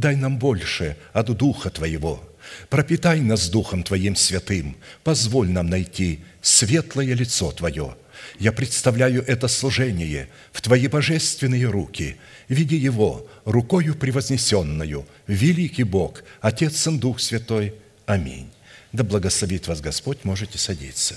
дай нам больше от Духа Твоего. Пропитай нас Духом Твоим святым, позволь нам найти светлое лицо Твое. Я представляю это служение в Твои божественные руки. Веди его рукою превознесенную, великий Бог, Отец, Сын, Дух Святой. Аминь. Да благословит вас Господь, можете садиться.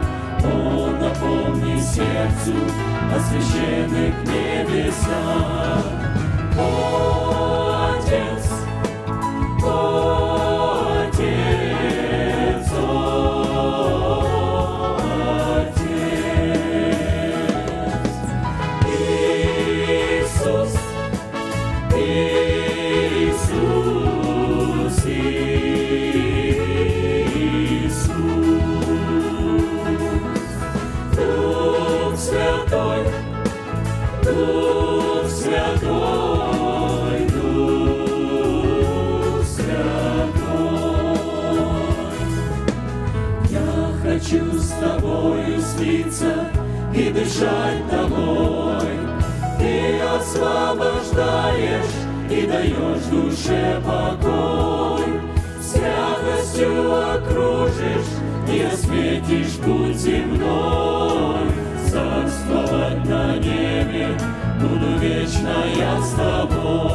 О, напомни сердцу о священных небесах. О, дышать тобой. Ты освобождаешь и даешь душе покой. Святостью окружишь и осветишь путь земной. Царствовать на небе буду вечно я с тобой.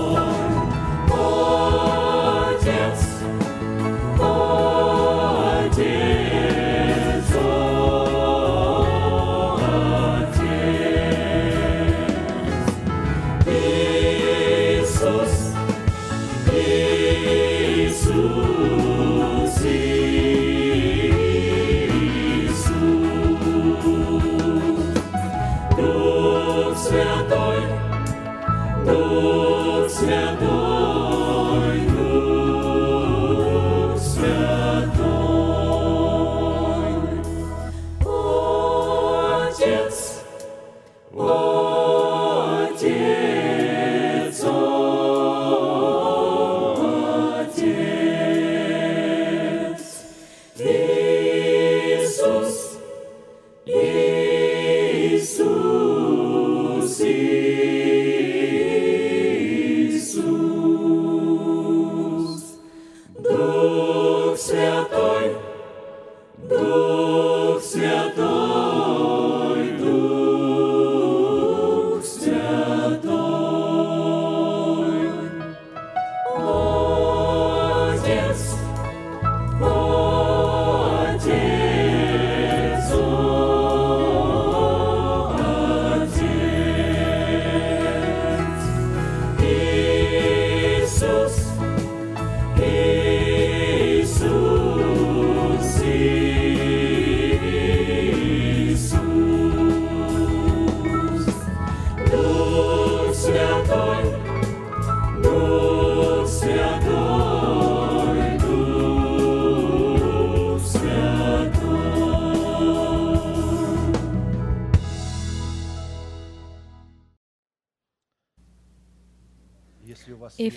Good.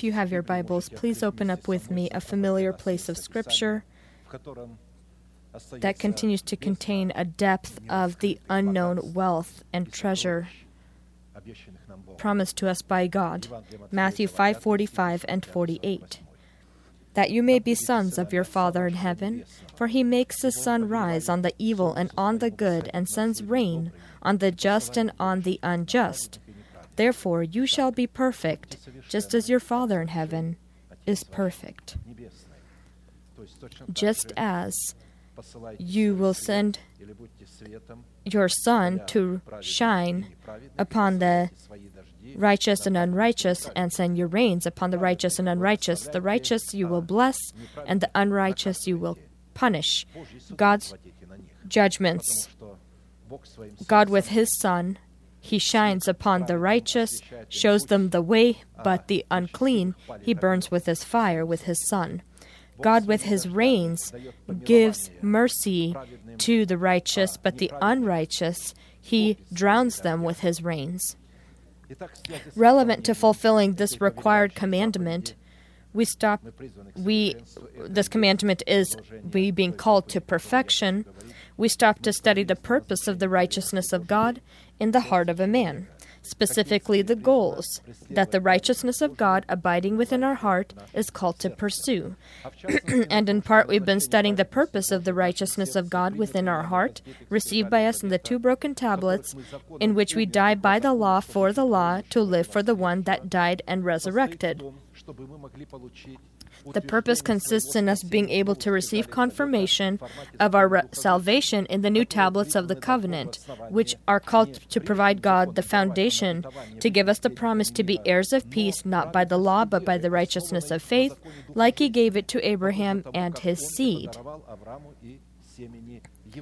you have your Bibles, please open up with me a familiar place of Scripture that continues to contain a depth of the unknown wealth and treasure promised to us by God. Matthew 5:45 and 48. That you may be sons of your Father in heaven, for he makes the sun rise on the evil and on the good, and sends rain on the just and on the unjust. Therefore, you shall be perfect, just as your Father in heaven is perfect. Just as you will send your sun to shine upon the righteous and unrighteous, and send your rains upon the righteous and unrighteous. The righteous you will bless, and the unrighteous you will punish. God's judgments. God, with His sun, he shines upon the righteous, shows them the way, but the unclean he burns with his fire with his sun. God, with his rains, gives mercy to the righteous, but the unrighteous he drowns them with his rains. Relevant to fulfilling this required commandment, we stop we this commandment is we being called to perfection we stop to study the purpose of the righteousness of god in the heart of a man specifically the goals that the righteousness of God abiding within our heart is called to pursue. and in part, we've been studying the purpose of the righteousness of God within our heart, received by us in the two broken tablets, in which we die by the law for the law to live for the one that died and resurrected. The purpose consists in us being able to receive confirmation of our re- salvation in the new tablets of the covenant, which are called to provide God the foundation to give us the promise to be heirs of peace, not by the law, but by the righteousness of faith, like He gave it to Abraham and his seed.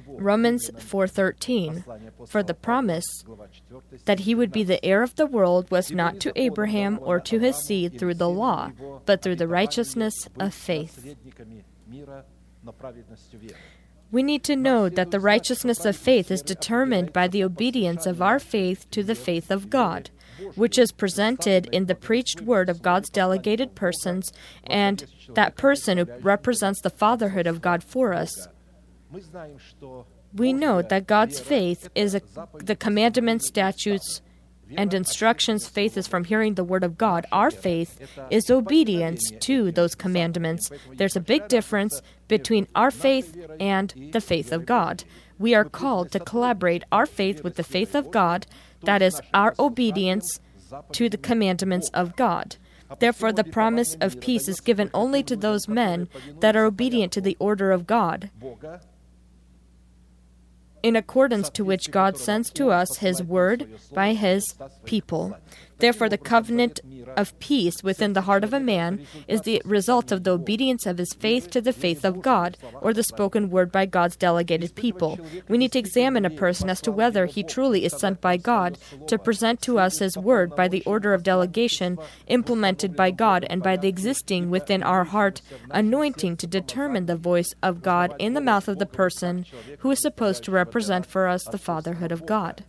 Romans 4:13 For the promise that he would be the heir of the world was not to Abraham or to his seed through the law, but through the righteousness of faith. We need to know that the righteousness of faith is determined by the obedience of our faith to the faith of God, which is presented in the preached word of God's delegated persons and that person who represents the fatherhood of God for us. We know that God's faith is a, the commandments, statutes, and instructions. Faith is from hearing the word of God. Our faith is obedience to those commandments. There's a big difference between our faith and the faith of God. We are called to collaborate our faith with the faith of God, that is, our obedience to the commandments of God. Therefore, the promise of peace is given only to those men that are obedient to the order of God in accordance to which God sends to us His word by His people. Therefore, the covenant of peace within the heart of a man is the result of the obedience of his faith to the faith of God, or the spoken word by God's delegated people. We need to examine a person as to whether he truly is sent by God to present to us his word by the order of delegation implemented by God and by the existing within our heart anointing to determine the voice of God in the mouth of the person who is supposed to represent for us the fatherhood of God.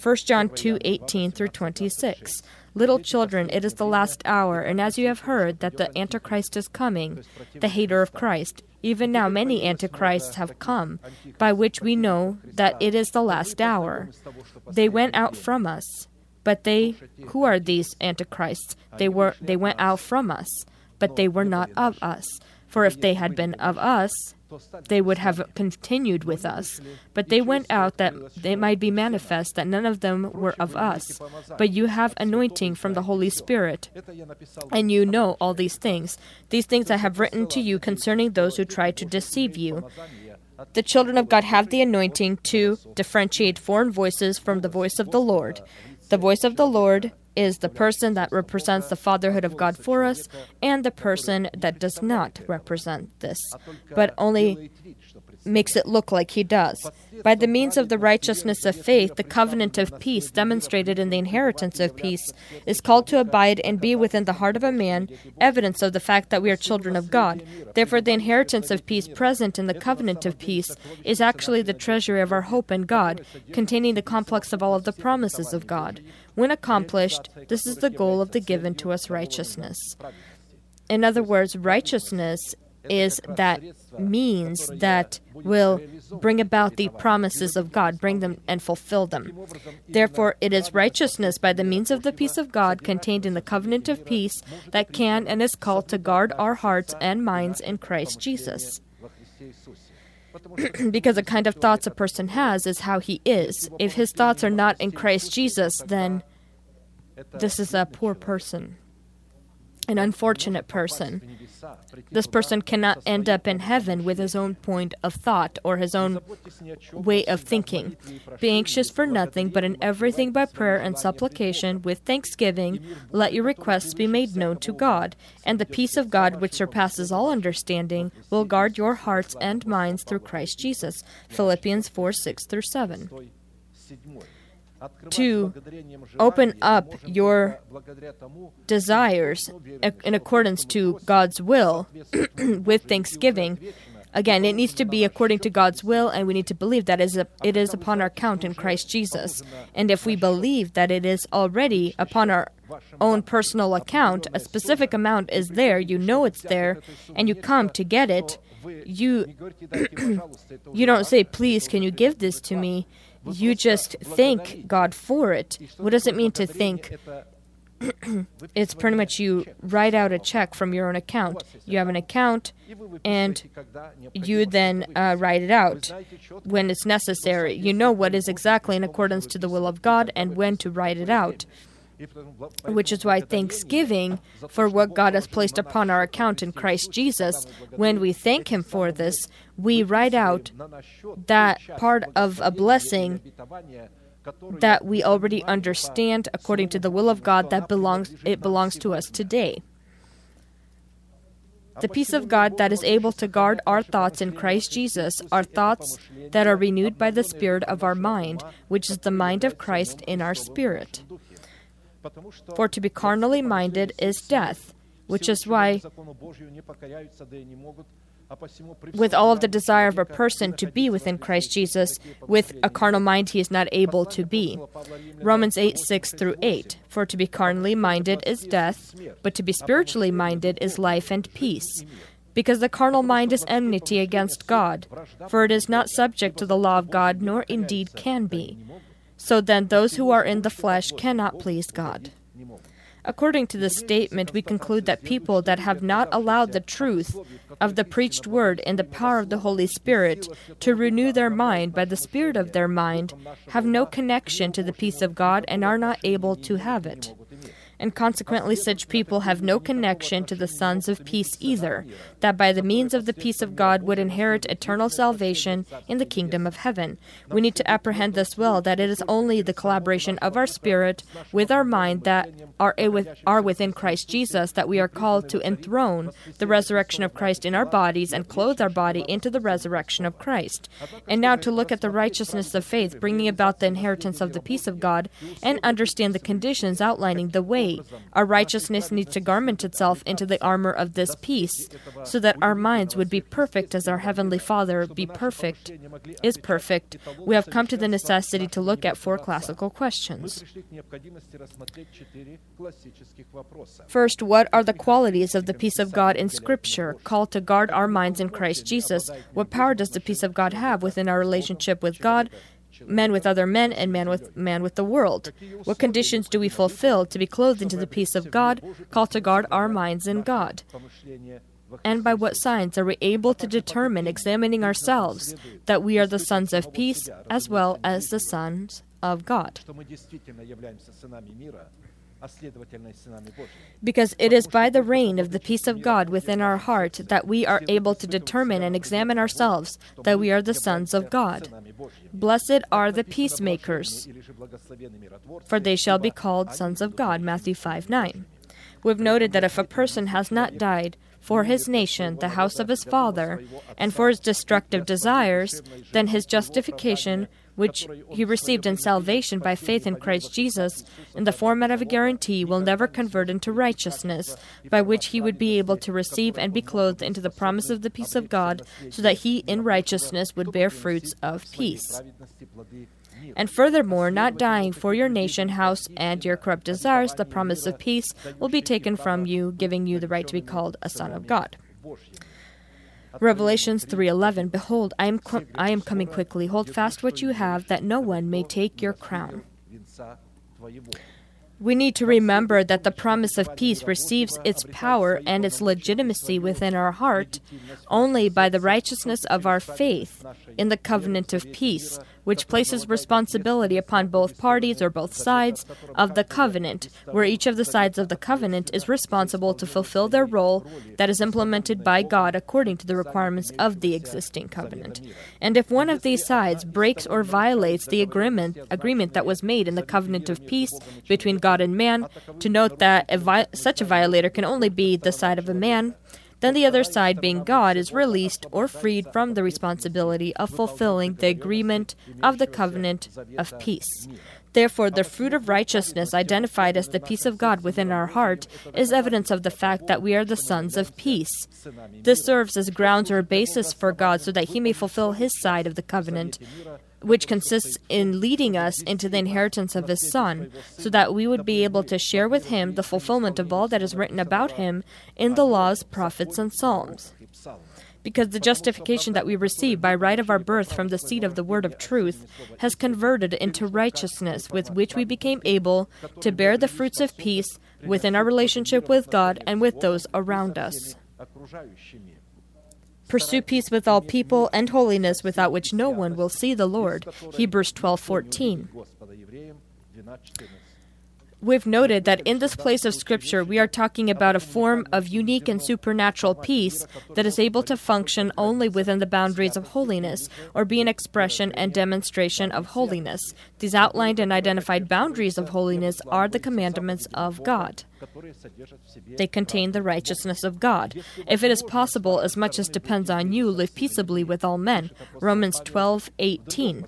1 John 2 18 through 26. Little children, it is the last hour, and as you have heard that the Antichrist is coming, the hater of Christ, even now many Antichrists have come, by which we know that it is the last hour. They went out from us. But they, who are these Antichrists? They were they went out from us, but they were not of us. For if they had been of us, they would have continued with us. But they went out that it might be manifest that none of them were of us. But you have anointing from the Holy Spirit, and you know all these things. These things I have written to you concerning those who try to deceive you. The children of God have the anointing to differentiate foreign voices from the voice of the Lord. The voice of the Lord is the person that represents the fatherhood of God for us and the person that does not represent this, but only makes it look like he does. By the means of the righteousness of faith, the covenant of peace demonstrated in the inheritance of peace is called to abide and be within the heart of a man, evidence of the fact that we are children of God. Therefore, the inheritance of peace present in the covenant of peace is actually the treasury of our hope in God, containing the complex of all of the promises of God. When accomplished, this is the goal of the given to us righteousness. In other words, righteousness is that means that will bring about the promises of God, bring them and fulfill them. Therefore, it is righteousness by the means of the peace of God contained in the covenant of peace that can and is called to guard our hearts and minds in Christ Jesus. because the kind of thoughts a person has is how he is. If his thoughts are not in Christ Jesus, then this is a poor person, an unfortunate person. This person cannot end up in heaven with his own point of thought or his own way of thinking. Be anxious for nothing, but in everything by prayer and supplication with thanksgiving, let your requests be made known to God, and the peace of God, which surpasses all understanding, will guard your hearts and minds through Christ Jesus. Philippians 4 6 through 7 to open up your desires in accordance to God's will with thanksgiving. Again, it needs to be according to God's will, and we need to believe that it is upon our count in Christ Jesus. And if we believe that it is already upon our own personal account, a specific amount is there, you know it's there, and you come to get it, you you don't say, "Please, can you give this to me?" You just thank God for it. What does it mean to think? It's pretty much you write out a check from your own account. You have an account, and you then uh, write it out when it's necessary. You know what is exactly in accordance to the will of God and when to write it out. Which is why thanksgiving for what God has placed upon our account in Christ Jesus, when we thank Him for this, we write out that part of a blessing that we already understand according to the will of God that belongs it belongs to us today. The peace of God that is able to guard our thoughts in Christ Jesus are thoughts that are renewed by the spirit of our mind, which is the mind of Christ in our spirit. For to be carnally minded is death, which is why with all of the desire of a person to be within Christ Jesus, with a carnal mind he is not able to be. Romans 8 6 through 8. For to be carnally minded is death, but to be spiritually minded is life and peace. Because the carnal mind is enmity against God, for it is not subject to the law of God, nor indeed can be. So then, those who are in the flesh cannot please God. According to this statement, we conclude that people that have not allowed the truth of the preached word in the power of the Holy Spirit to renew their mind by the Spirit of their mind have no connection to the peace of God and are not able to have it. And consequently, such people have no connection to the sons of peace either, that by the means of the peace of God would inherit eternal salvation in the kingdom of heaven. We need to apprehend this well that it is only the collaboration of our spirit with our mind that are, are within Christ Jesus that we are called to enthrone the resurrection of Christ in our bodies and clothe our body into the resurrection of Christ. And now to look at the righteousness of faith, bringing about the inheritance of the peace of God, and understand the conditions outlining the way our righteousness needs to garment itself into the armor of this peace, so that our minds would be perfect as our heavenly Father be perfect is perfect. We have come to the necessity to look at four classical questions. First, what are the qualities of the peace of God in Scripture, called to guard our minds in Christ Jesus? What power does the peace of God have within our relationship with God men with other men and man with man with the world? What conditions do we fulfill to be clothed into the peace of God, called to guard our minds in God? And by what signs are we able to determine, examining ourselves, that we are the sons of peace as well as the sons of God? Because it is by the reign of the peace of God within our heart that we are able to determine and examine ourselves that we are the sons of God. Blessed are the peacemakers, for they shall be called sons of God. Matthew 5 9. We've noted that if a person has not died for his nation, the house of his father, and for his destructive desires, then his justification which he received in salvation by faith in Christ Jesus, in the format of a guarantee, will never convert into righteousness, by which he would be able to receive and be clothed into the promise of the peace of God, so that he in righteousness would bear fruits of peace. And furthermore, not dying for your nation, house, and your corrupt desires, the promise of peace will be taken from you, giving you the right to be called a son of God. Revelations 3:11 Behold I am I am coming quickly. Hold fast what you have that no one may take your crown. We need to remember that the promise of peace receives its power and its legitimacy within our heart only by the righteousness of our faith in the covenant of peace, which places responsibility upon both parties or both sides of the covenant, where each of the sides of the covenant is responsible to fulfill their role that is implemented by God according to the requirements of the existing covenant. And if one of these sides breaks or violates the agreement agreement that was made in the covenant of peace between God and man, to note that a vi- such a violator can only be the side of a man, then the other side, being God, is released or freed from the responsibility of fulfilling the agreement of the covenant of peace. Therefore, the fruit of righteousness, identified as the peace of God within our heart, is evidence of the fact that we are the sons of peace. This serves as grounds or basis for God so that He may fulfill His side of the covenant, which consists in leading us into the inheritance of His Son, so that we would be able to share with Him the fulfillment of all that is written about Him in the laws, prophets, and psalms. because the justification that we receive by right of our birth from the seed of the word of truth has converted into righteousness with which we became able to bear the fruits of peace within our relationship with God and with those around us. Pursue peace with all people and holiness without which no one will see the Lord. Hebrews 12:14. We've noted that in this place of Scripture, we are talking about a form of unique and supernatural peace that is able to function only within the boundaries of holiness, or be an expression and demonstration of holiness. These outlined and identified boundaries of holiness are the commandments of God. They contain the righteousness of God. If it is possible, as much as depends on you, live peaceably with all men. Romans 12 18.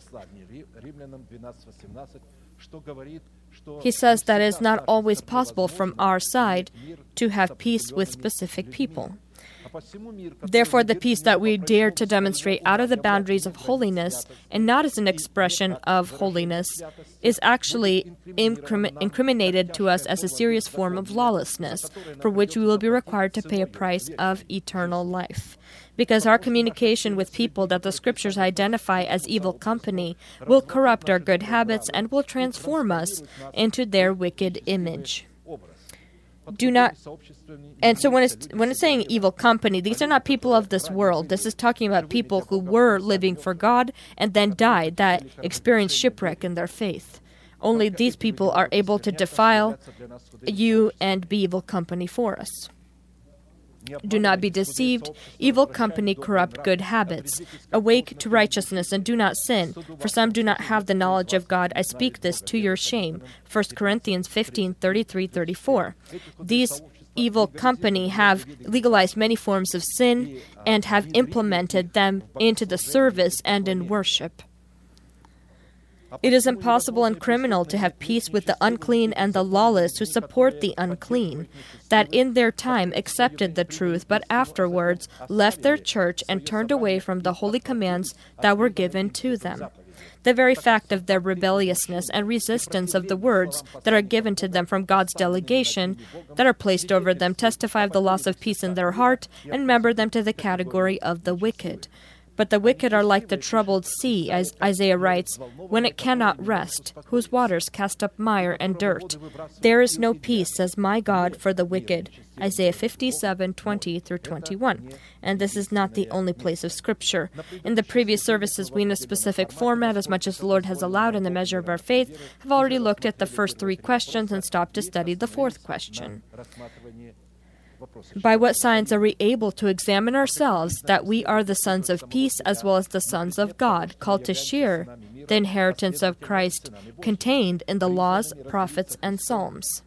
He says that it is not always possible from our side to have peace with specific people. Therefore, the peace that we dare to demonstrate out of the boundaries of holiness and not as an expression of holiness is actually incrim- incriminated to us as a serious form of lawlessness, for which we will be required to pay a price of eternal life. Because our communication with people that the scriptures identify as evil company will corrupt our good habits and will transform us into their wicked image. Do not and so when it's when it's saying evil company these are not people of this world. This is talking about people who were living for god and then died that experienced shipwreck in their faith. Only these people are able to defile you and be evil company for us do not be deceived. Evil company corrupt good habits. Awake to righteousness and do not sin, for some do not have the knowledge of God. I speak this to your shame. 1 Corinthians 15 33 34. These evil company have legalized many forms of sin and have implemented them into the service and in worship. It is impossible and criminal to have peace with the unclean and the lawless who support the unclean, that in their time accepted the truth, but afterwards left their church and turned away from the holy commands that were given to them. The very fact of their rebelliousness and resistance of the words that are given to them from God's delegation that are placed over them testify of the loss of peace in their heart and member them to the category of the wicked. But the wicked are like the troubled sea, as Isaiah writes, when it cannot rest, whose waters cast up mire and dirt. There is no peace, says my God, for the wicked. Isaiah 57 20 through 21. And this is not the only place of Scripture. In the previous services, we, in a specific format, as much as the Lord has allowed in the measure of our faith, have already looked at the first three questions and stopped to study the fourth question. By what signs are we able to examine ourselves that we are the sons of peace as well as the sons of God, called to share the inheritance of Christ contained in the laws, prophets, and psalms?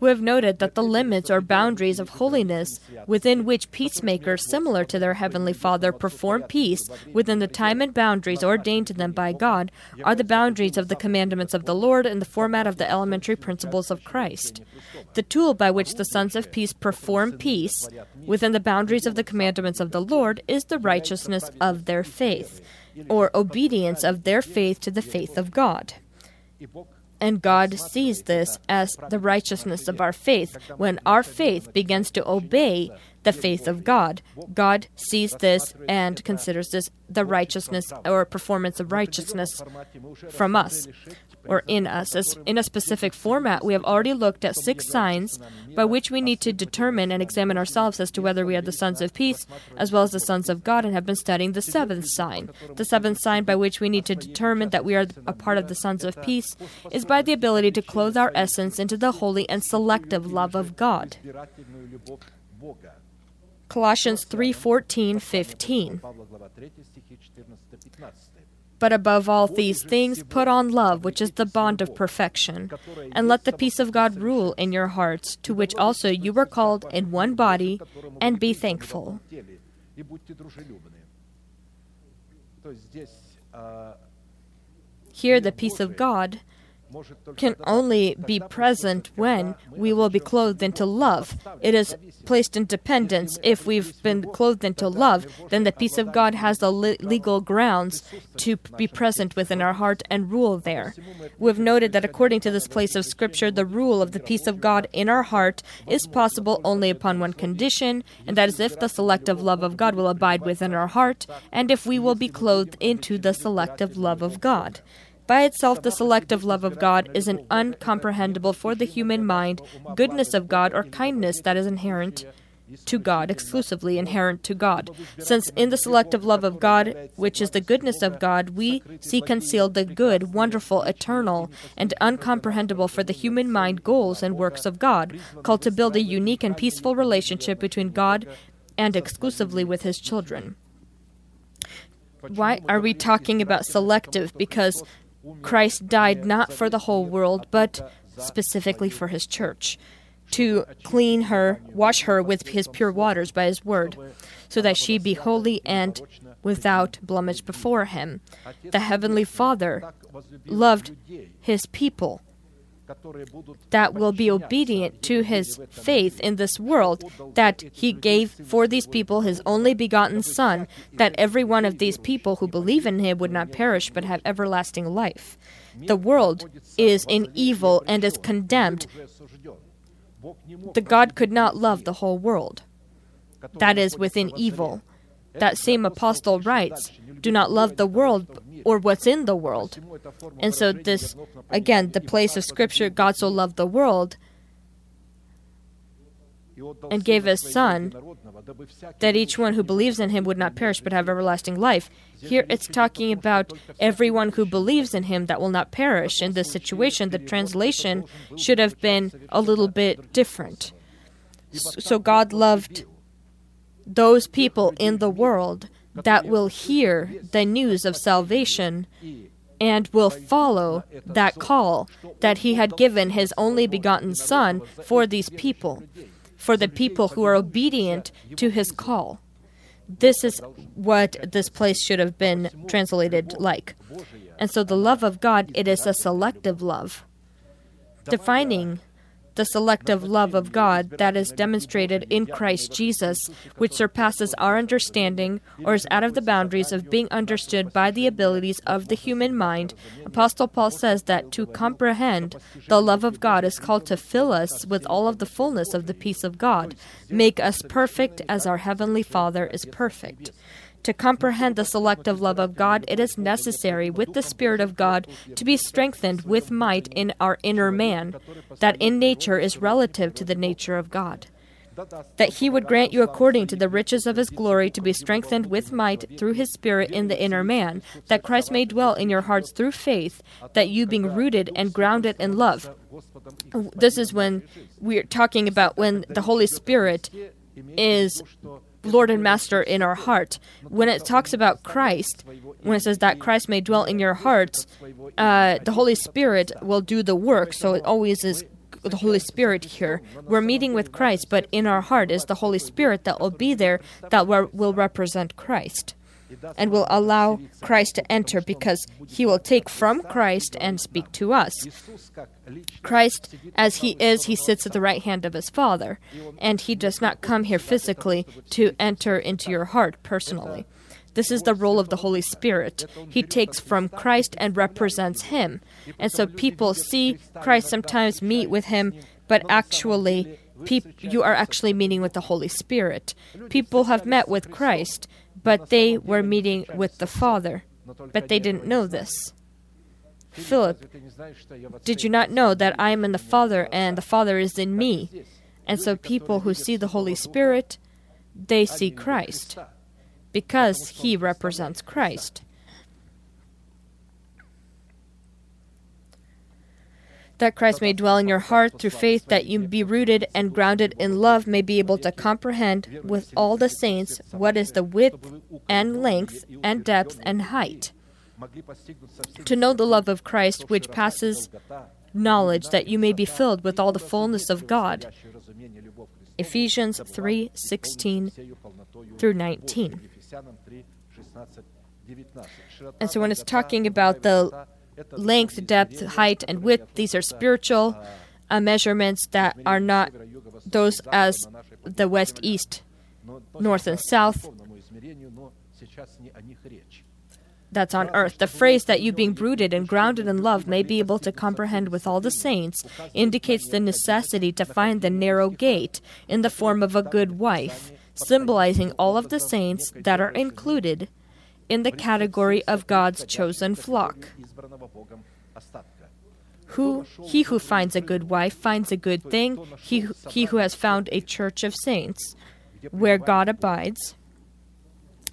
We have noted that the limits or boundaries of holiness within which peacemakers similar to their Heavenly Father perform peace within the time and boundaries ordained to them by God are the boundaries of the commandments of the Lord in the format of the elementary principles of Christ. The tool by which the sons of peace perform peace within the boundaries of the commandments of the Lord is the righteousness of their faith, or obedience of their faith to the faith of God. And God sees this as the righteousness of our faith. When our faith begins to obey the faith of God, God sees this and considers this the righteousness or performance of righteousness from us or in us. As in a specific format, we have already looked at six signs by which we need to determine and examine ourselves as to whether we are the sons of peace as well as the sons of God, and have been studying the seventh sign. The seventh sign by which we need to determine that we are a part of the sons of peace is by the ability to clothe our essence into the holy and selective love of God. Colossians 3:14, 15. But above all these things, put on love, which is the bond of perfection. And let the peace of God rule in your hearts, to which also you were called in one body, and be thankful. Here, the peace of God can only be present when we will be clothed into love. It is placed in dependence. If we've been clothed into love, then the peace of God has the le- legal grounds to be present within our heart and rule there. We've noted that according to this place of Scripture, the rule of the peace of God in our heart is possible only upon one condition, and that is if the selective love of God will abide within our heart, and if we will be clothed into the selective love of God. By itself, the selective love of God is an uncomprehendable for the human mind goodness of God or kindness that is inherent to God, exclusively inherent to God. Since in the selective love of God, which is the goodness of God, we see concealed the good, wonderful, eternal, and uncomprehendable for the human mind goals and works of God, called to build a unique and peaceful relationship between God and exclusively with His children. Why are we talking about selective? Because Christ died not for the whole world, but specifically for his church, to clean her, wash her with his pure waters by his word, so that she be holy and without blemish before him. The heavenly Father loved his people that will be obedient to his faith in this world, that he gave for these people his only begotten Son, that every one of these people who believe in him would not perish but have everlasting life. The world is in evil and is condemned. The God could not love the whole world. That is within evil. That same apostle writes, Do not love the world or what's in the world. And so, this, again, the place of Scripture, God so loved the world and gave his Son that each one who believes in him would not perish but have everlasting life. Here it's talking about everyone who believes in him that will not perish. In this situation, the translation should have been a little bit different. So God loved those people in the world that will hear the news of salvation and will follow that call that he had given his only begotten Son for these people, for the people who are obedient to his call. This is what this place should have been translated like. And so the love of God, it is a selective love, defining the selective love of God that is demonstrated in Christ Jesus, which surpasses our understanding or is out of the boundaries of being understood by the abilities of the human mind, Apostle Paul says that to comprehend the love of God is called to fill us with all of the fullness of the peace of God, make us perfect as our Heavenly Father is perfect. To comprehend the selective love of God, it is necessary, with the Spirit of God, to be strengthened with might in our inner man, that in nature is relative to the nature of God. That He would grant you, according to the riches of His glory, to be strengthened with might through His Spirit in the inner man, that Christ may dwell in your hearts through faith, that you, being rooted and grounded in love. This is when we're talking about when the Holy Spirit is Lord and Master in our heart. When it talks about Christ, when it says that Christ may dwell in your hearts, uh, the Holy Spirit will do the work. So it always is the Holy Spirit here. We're meeting with Christ, but in our heart is the Holy Spirit that will be there that will represent Christ and will allow Christ to enter because he will take from Christ and speak to us. Christ, as he is, he sits at the right hand of his Father, and he does not come here physically to enter into your heart personally. This is the role of the Holy Spirit. He takes from Christ and represents him. And so people see Christ sometimes meet with him, but actually, you are actually meeting with the Holy Spirit. People have met with Christ, but they were meeting with the Father, but they didn't know this. Philip, did you not know that I am in the Father and the Father is in me? And so people who see the Holy Spirit, they see Christ because he represents Christ. That Christ may dwell in your heart through faith, that you be rooted and grounded in love, may be able to comprehend with all the saints what is the width and length and depth and height. To know the love of Christ, which passes knowledge, that you may be filled with all the fullness of God. Ephesians 3 16 through 19. And so when it's talking about the length, depth, height, and width. These are spiritual uh, measurements that are not those as the west, east, north, and south. That's on earth. The phrase that you, being rooted and grounded in love, may be able to comprehend with all the saints indicates the necessity to find the narrow gate in the form of a good wife, symbolizing all of the saints that are included in the category of God's chosen flock. Who, he who finds a good wife finds a good thing, he, he who has found a church of saints, where God abides,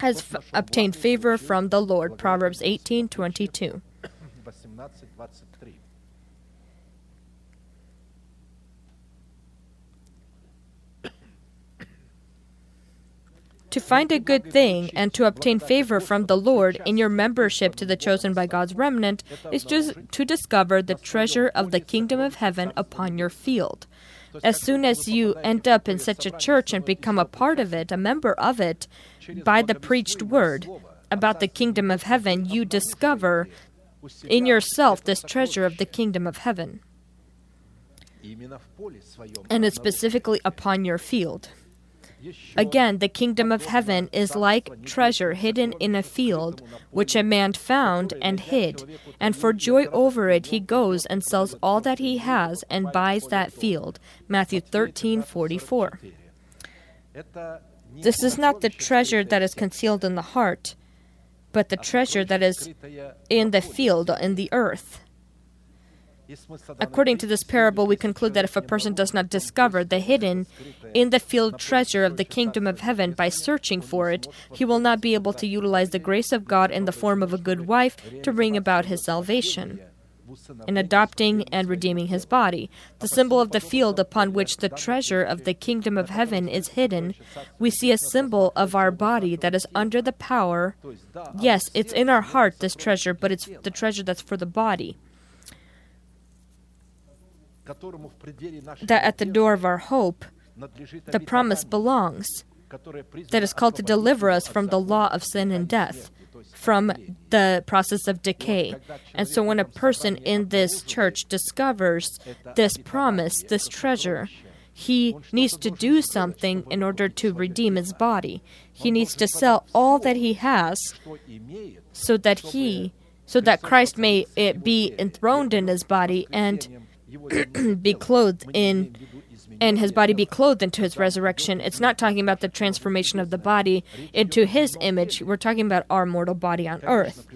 has f- obtained favor from the Lord. Proverbs 18 22. to find a good thing and to obtain favor from the Lord in your membership to the chosen by God's remnant is just to discover the treasure of the kingdom of heaven upon your field. As soon as you end up in such a church and become a part of it, a member of it, by the preached word about the kingdom of heaven, you discover in yourself this treasure of the kingdom of heaven. And it's specifically upon your field. Again, the kingdom of heaven is like treasure hidden in a field, which a man found and hid, and for joy over it he goes and sells all that he has and buys that field. Matthew 13:44. This is not the treasure that is concealed in the heart, but the treasure that is in the field in the earth. According to this parable, we conclude that if a person does not discover the hidden in the field treasure of the kingdom of heaven by searching for it, he will not be able to utilize the grace of God in the form of a good wife to bring about his salvation. In adopting and redeeming his body, the symbol of the field upon which the treasure of the kingdom of heaven is hidden, we see a symbol of our body that is under the power. Yes, it's in our heart, this treasure, but it's the treasure that's for the body that at the door of our hope, the promise belongs that is called to deliver us from the law of sin and death, from the process of decay. And so, when a person in this church discovers this promise, this treasure, he needs to do something in order to redeem his body. He needs to sell all that he has so that he so that Christ may be enthroned in his body and be clothed in and his body be clothed into his resurrection. It's not talking about the transformation of the body into his image. We're talking about our mortal body on earth.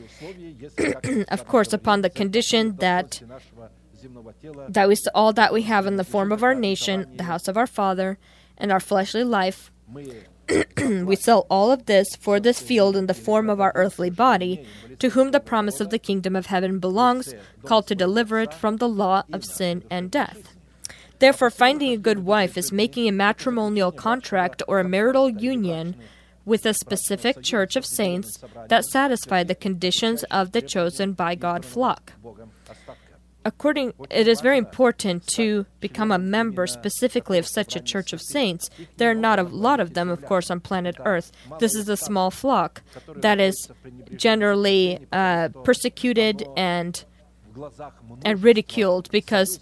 of course, upon the condition that that we all that we have in the form of our nation, the house of our father, and our fleshly life. we sell all of this for this field in the form of our earthly body, to whom the promise of the kingdom of heaven belongs, called to deliver it from the law of sin and death. Therefore, finding a good wife is making a matrimonial contract or a marital union with a specific church of saints that satisfy the conditions of the chosen by God flock. According, it is very important to become a member specifically of such a church of saints. There are not a lot of them, of course, on planet Earth. This is a small flock that is generally uh, persecuted and and ridiculed because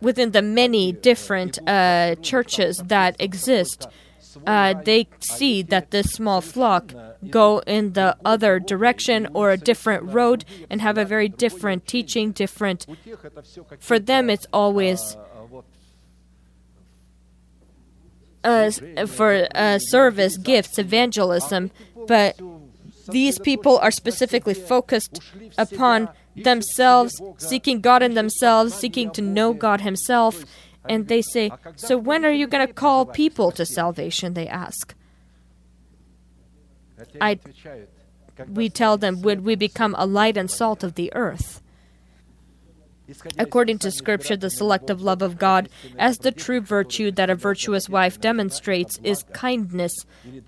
within the many different uh, churches that exist, uh, they see that this small flock go in the other direction or a different road and have a very different teaching, different. For them, it's always. Uh, for uh, service, gifts, evangelism, but these people are specifically focused upon themselves, seeking God in themselves, seeking to know God Himself, and they say, So when are you going to call people to salvation? They ask. I, we tell them, Would we become a light and salt of the earth? According to Scripture, the selective love of God, as the true virtue that a virtuous wife demonstrates, is kindness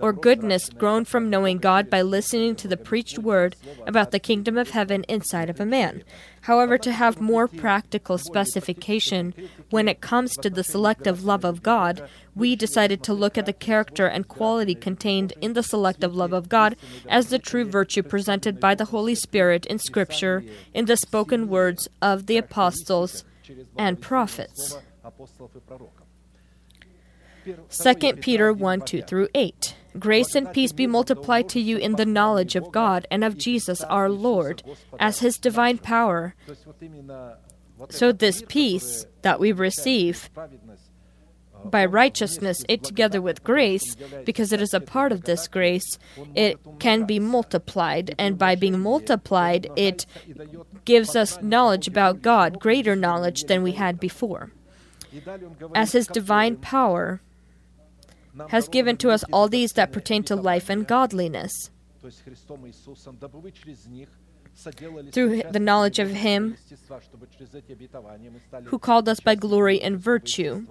or goodness grown from knowing God by listening to the preached word about the kingdom of heaven inside of a man. However, to have more practical specification when it comes to the selective love of God, we decided to look at the character and quality contained in the selective love of God as the true virtue presented by the Holy Spirit in Scripture in the spoken words of the apostles and prophets. 2 Peter 1 2 through 8. Grace and peace be multiplied to you in the knowledge of God and of Jesus our Lord, as his divine power. So, this peace that we receive by righteousness, it together with grace, because it is a part of this grace, it can be multiplied. And by being multiplied, it gives us knowledge about God, greater knowledge than we had before. As His divine power has given to us all these that pertain to life and godliness. Through the knowledge of Him who called us by glory and virtue,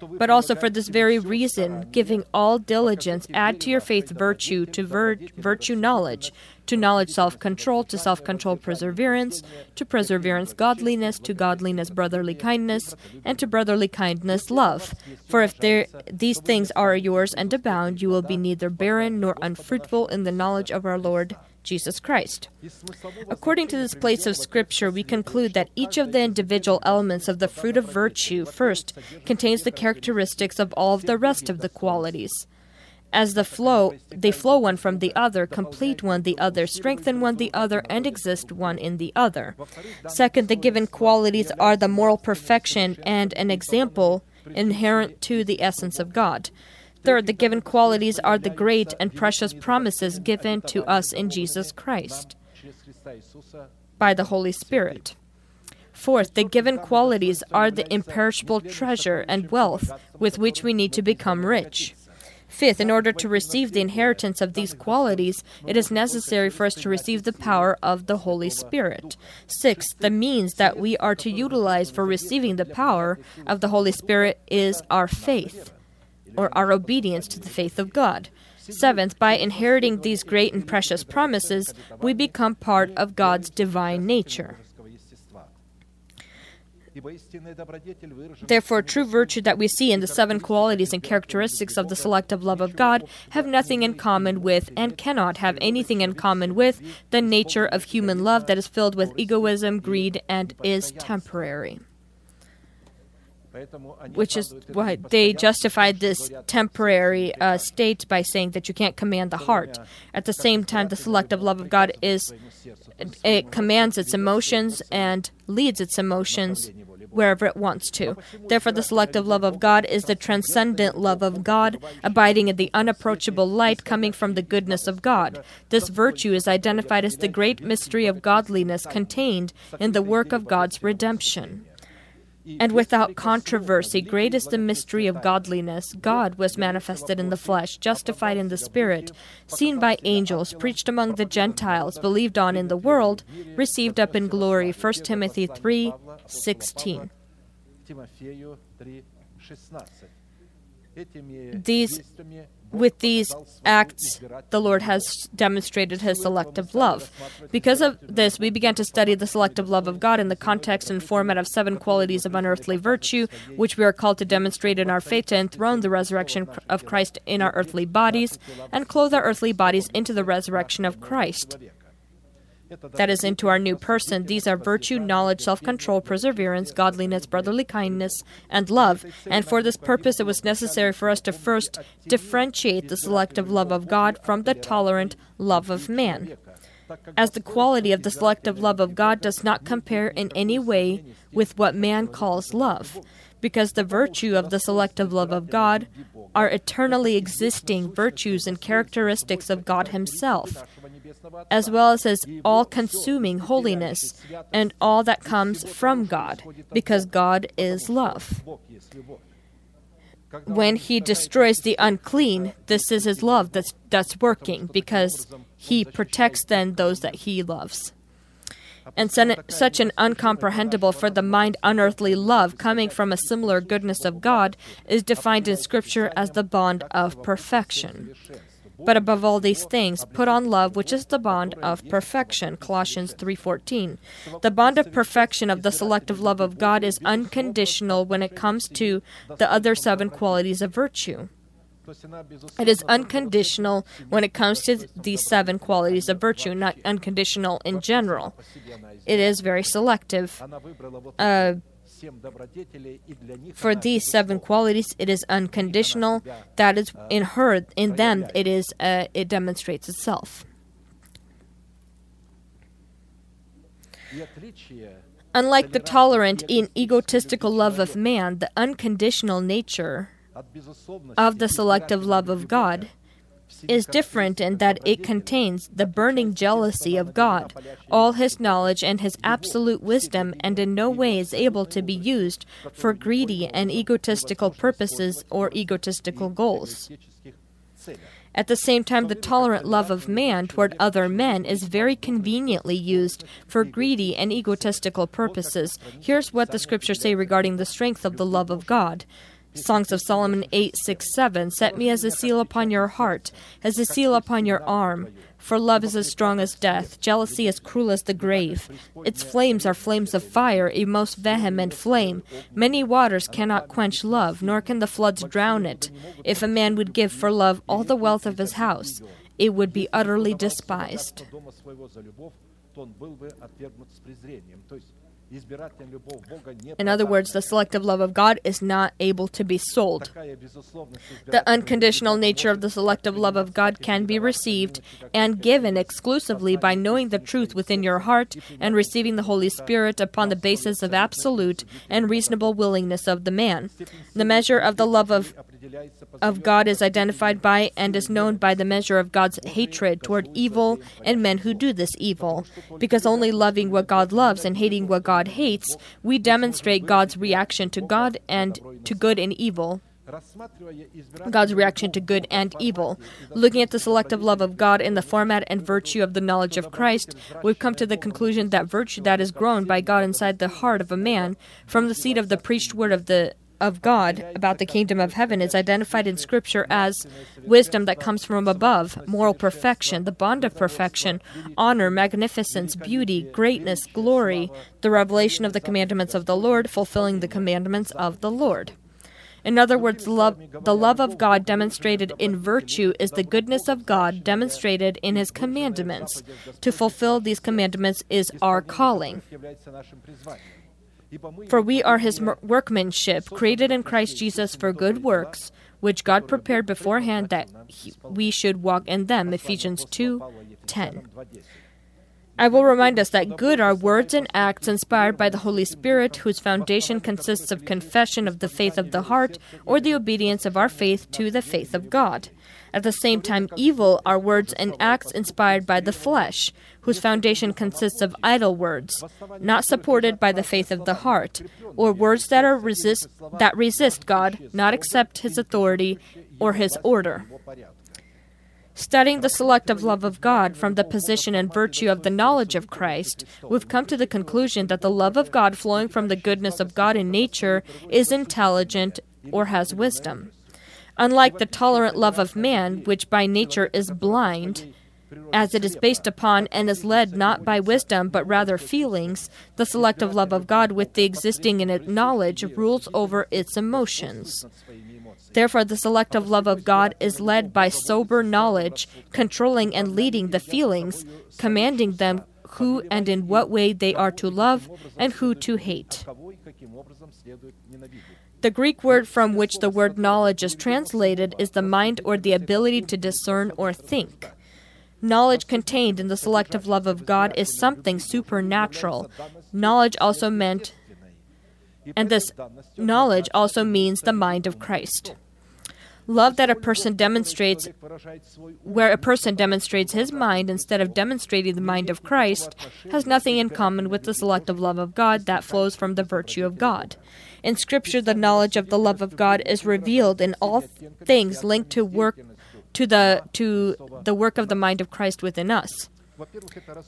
but also for this very reason, giving all diligence, add to your faith virtue, to vir- virtue knowledge, to knowledge self control, to self control perseverance, to perseverance godliness, to godliness brotherly kindness, and to brotherly kindness love. For if there, these things are yours and abound, you will be neither barren nor unfruitful in the knowledge of our Lord Jesus Christ. According to this place of Scripture, we conclude that each of the individual elements of the fruit of virtue first contains the characteristics of all of the rest of the qualities. As the flow, they flow one from the other, complete one the other, strengthen one the other, and exist one in the other. Second, the given qualities are the moral perfection and an example inherent to the essence of God. Third, the given qualities are the great and precious promises given to us in Jesus Christ by the Holy Spirit. Fourth, the given qualities are the imperishable treasure and wealth with which we need to become rich. Fifth, in order to receive the inheritance of these qualities, it is necessary for us to receive the power of the Holy Spirit. Sixth, the means that we are to utilize for receiving the power of the Holy Spirit is our faith or our obedience to the faith of God. Seventh, by inheriting these great and precious promises, we become part of God's divine nature. Therefore, true virtue that we see in the seven qualities and characteristics of the selective love of God have nothing in common with and cannot have anything in common with the nature of human love that is filled with egoism, greed, and is temporary which is why they justified this temporary uh, state by saying that you can't command the heart. At the same time, the selective love of God is it commands its emotions and leads its emotions wherever it wants to. Therefore, the selective love of God is the transcendent love of God, abiding in the unapproachable light coming from the goodness of God. This virtue is identified as the great mystery of godliness contained in the work of God's redemption. And without controversy, great is the mystery of godliness. God was manifested in the flesh, justified in the spirit, seen by angels, preached among the Gentiles, believed on in the world, received up in glory. 1 Timothy 3 16. These, with these acts, the Lord has demonstrated his selective love. Because of this, we began to study the selective love of God in the context and format of seven qualities of unearthly virtue, which we are called to demonstrate in our faith to enthrone the resurrection of Christ in our earthly bodies and clothe our earthly bodies into the resurrection of Christ that is into our new person. These are virtue, knowledge, self control, perseverance, godliness, brotherly kindness, and love. And for this purpose, it was necessary for us to first differentiate the selective love of God from the tolerant love of man. As the quality of the selective love of God does not compare in any way with what man calls love, because the virtue of the selective love of God are eternally existing virtues and characteristics of God Himself as well as his all consuming holiness and all that comes from God, because God is love. When he destroys the unclean, this is his love that's, that's working, because he protects then those that he loves. And such an uncomprehendable for the mind unearthly love coming from a similar goodness of God is defined in Scripture as the bond of perfection. But above all these things, put on love, which is the bond of perfection. Colossians 3:14. The bond of perfection of the selective love of God is unconditional when it comes to the other seven qualities of virtue. It is unconditional when it comes to these seven qualities of virtue, not unconditional in general. It is very selective. Uh, for these seven qualities, it is unconditional. That is in her, in them, it is. Uh, it demonstrates itself. Unlike the tolerant and egotistical love of man, the unconditional nature of the selective love of God is different in that it contains the burning jealousy of God, all his knowledge and his absolute wisdom, and in no way is able to be used for greedy and egotistical purposes or egotistical goals. At the same time, the tolerant love of man toward other men is very conveniently used for greedy and egotistical purposes. Here's what the scriptures say regarding the strength of the love of God. Songs of Solomon 8, 6, 7. Set me as a seal upon your heart, as a seal upon your arm. For love is as strong as death, jealousy as cruel as the grave. Its flames are flames of fire, a most vehement flame. Many waters cannot quench love, nor can the floods drown it. If a man would give for love all the wealth of his house, it would be utterly despised. In other words, the selective love of God is not able to be sold. The unconditional nature of the selective love of God can be received and given exclusively by knowing the truth within your heart and receiving the Holy Spirit upon the basis of absolute and reasonable willingness of the man. The measure of the love of of God is identified by and is known by the measure of God's hatred toward evil and men who do this evil. Because only loving what God loves and hating what God hates, we demonstrate God's reaction to God and to good and evil. God's reaction to good and evil. Looking at the selective love of God in the format and virtue of the knowledge of Christ, we've come to the conclusion that virtue that is grown by God inside the heart of a man from the seed of the preached word of the of God about the kingdom of heaven is identified in Scripture as wisdom that comes from above, moral perfection, the bond of perfection, honor, magnificence, beauty, greatness, glory, the revelation of the commandments of the Lord, fulfilling the commandments of the Lord. In other words, love, the love of God demonstrated in virtue is the goodness of God demonstrated in His commandments. To fulfill these commandments is our calling. For we are his workmanship, created in Christ Jesus for good works, which God prepared beforehand that he, we should walk in them. Ephesians 2 10. I will remind us that good are words and acts inspired by the Holy Spirit, whose foundation consists of confession of the faith of the heart or the obedience of our faith to the faith of God. At the same time, evil are words and acts inspired by the flesh, whose foundation consists of idle words, not supported by the faith of the heart, or words that are resist that resist God, not accept his authority or his order. Studying the selective love of God from the position and virtue of the knowledge of Christ, we've come to the conclusion that the love of God flowing from the goodness of God in nature is intelligent or has wisdom. Unlike the tolerant love of man, which by nature is blind, as it is based upon and is led not by wisdom but rather feelings, the selective love of God with the existing in it knowledge rules over its emotions. Therefore, the selective love of God is led by sober knowledge, controlling and leading the feelings, commanding them who and in what way they are to love and who to hate. The Greek word from which the word knowledge is translated is the mind or the ability to discern or think. Knowledge contained in the selective love of God is something supernatural. Knowledge also meant, and this knowledge also means the mind of Christ. Love that a person demonstrates, where a person demonstrates his mind instead of demonstrating the mind of Christ, has nothing in common with the selective love of God that flows from the virtue of God. In Scripture, the knowledge of the love of God is revealed in all things linked to work to the to the work of the mind of Christ within us.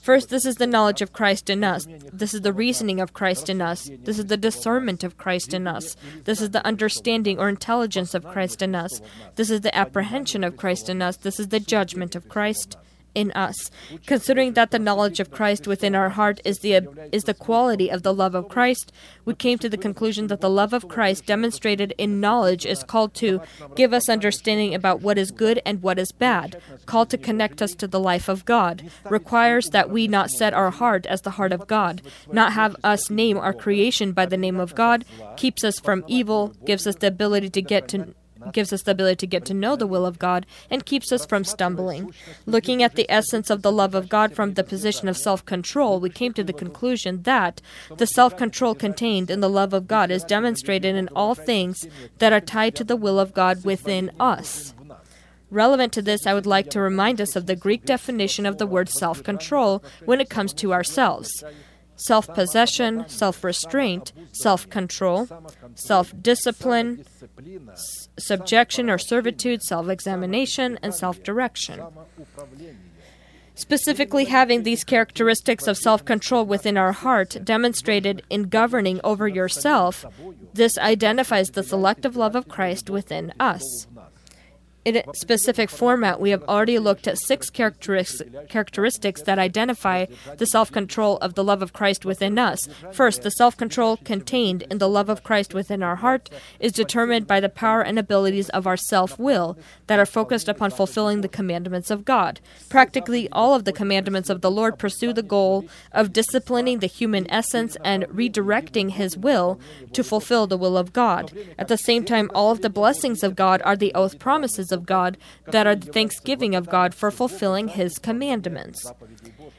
First, this is the knowledge of Christ in us. This is the reasoning of Christ in us. This is the discernment of Christ in us. This is the understanding or intelligence of Christ in us. This is the apprehension of Christ in us. This is the judgment of Christ in us. Considering that the knowledge of Christ within our heart is the is the quality of the love of Christ, we came to the conclusion that the love of Christ demonstrated in knowledge is called to give us understanding about what is good and what is bad, called to connect us to the life of God, requires that we not set our heart as the heart of God, not have us name our creation by the name of God, keeps us from evil, gives us the ability to get to gives us the ability to get to know the will of God, and keeps us from stumbling. Looking at the essence of the love of God from the position of self control, we came to the conclusion that the self control contained in the love of God is demonstrated in all things that are tied to the will of God within us. Relevant to this, I would like to remind us of the Greek definition of the word self control when it comes to ourselves self possession, self restraint, self control, self discipline, subjection or servitude, self examination, and self direction. Specifically, having these characteristics of self control within our heart demonstrated in governing over yourself, this identifies the selective love of Christ within us. In a specific format, we have already looked at six characteristics that identify the self control of the love of Christ within us. First, the self control contained in the love of Christ within our heart is determined by the power and abilities of our self will that are focused upon fulfilling the commandments of God. Practically all of the commandments of the Lord pursue the goal of disciplining the human essence and redirecting His will to fulfill the will of God. At the same time, all of the blessings of God are the oath promises of God that are the thanksgiving of God for fulfilling His commandments.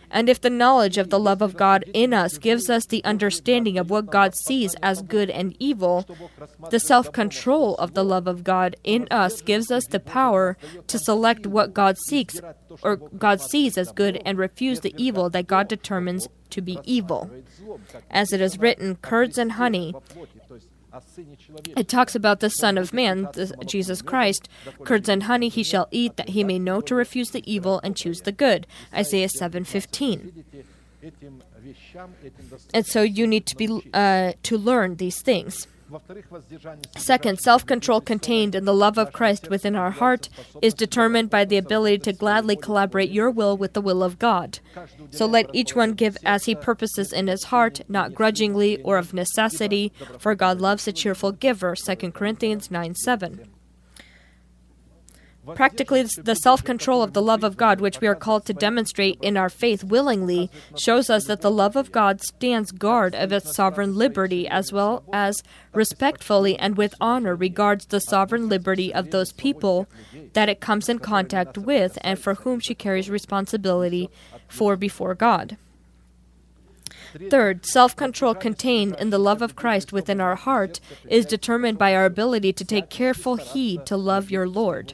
And if the knowledge of the love of God in us gives us the understanding of what God sees as good and evil, the self control of the love of God in us gives us the power to select what God seeks or God sees as good and refuse the evil that God determines to be evil. As it is written, curds and honey it talks about the Son of Man, the, Jesus Christ. Curds and honey he shall eat, that he may know to refuse the evil and choose the good. Isaiah 7:15. And so you need to be uh, to learn these things. Second, self control contained in the love of Christ within our heart is determined by the ability to gladly collaborate your will with the will of God. So let each one give as he purposes in his heart, not grudgingly or of necessity, for God loves a cheerful giver. 2 Corinthians 9 7. Practically, the self control of the love of God, which we are called to demonstrate in our faith willingly, shows us that the love of God stands guard of its sovereign liberty, as well as respectfully and with honor regards the sovereign liberty of those people that it comes in contact with and for whom she carries responsibility for before God. Third, self control contained in the love of Christ within our heart is determined by our ability to take careful heed to love your Lord.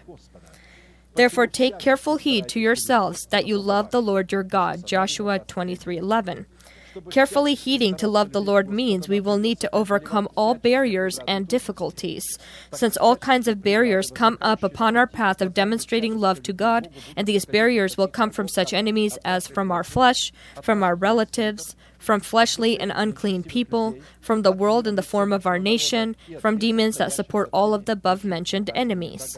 Therefore take careful heed to yourselves that you love the Lord your God. Joshua 23:11. Carefully heeding to love the Lord means we will need to overcome all barriers and difficulties. Since all kinds of barriers come up upon our path of demonstrating love to God, and these barriers will come from such enemies as from our flesh, from our relatives, from fleshly and unclean people, from the world in the form of our nation, from demons that support all of the above mentioned enemies.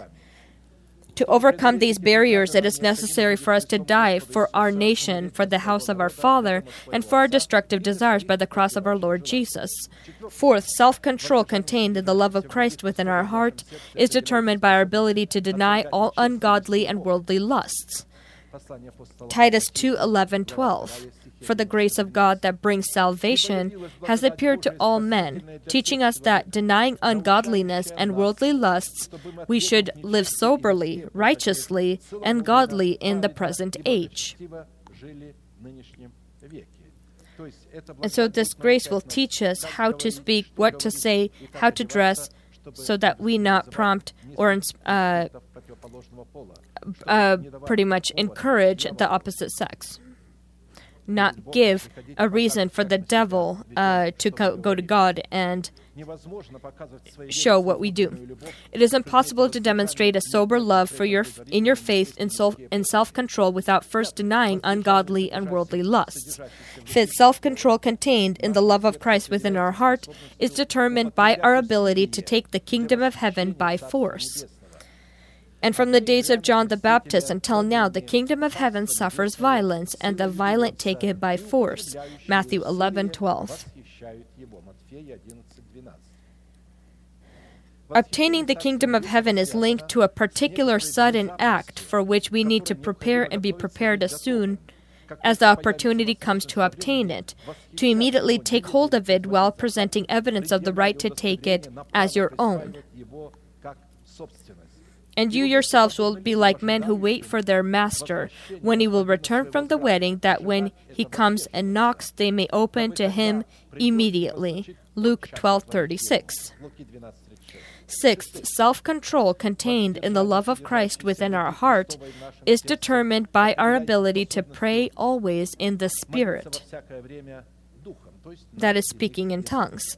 To overcome these barriers, it is necessary for us to die for our nation, for the house of our Father, and for our destructive desires by the cross of our Lord Jesus. Fourth, self control contained in the love of Christ within our heart is determined by our ability to deny all ungodly and worldly lusts. Titus 2 11 12. For the grace of God that brings salvation has appeared to all men, teaching us that, denying ungodliness and worldly lusts, we should live soberly, righteously, and godly in the present age. And so, this grace will teach us how to speak, what to say, how to dress, so that we not prompt or uh, uh, pretty much encourage the opposite sex. Not give a reason for the devil uh, to go, go to God and show what we do. It is impossible to demonstrate a sober love for your in your faith and self and self-control without first denying ungodly and worldly lusts. Fifth, self-control contained in the love of Christ within our heart is determined by our ability to take the kingdom of heaven by force. And from the days of John the Baptist until now, the kingdom of heaven suffers violence, and the violent take it by force. Matthew 11 12. Obtaining the kingdom of heaven is linked to a particular sudden act for which we need to prepare and be prepared as soon as the opportunity comes to obtain it, to immediately take hold of it while presenting evidence of the right to take it as your own. And you yourselves will be like men who wait for their master when he will return from the wedding, that when he comes and knocks, they may open to him immediately. Luke 12:36. Sixth, self control contained in the love of Christ within our heart is determined by our ability to pray always in the Spirit, that is, speaking in tongues.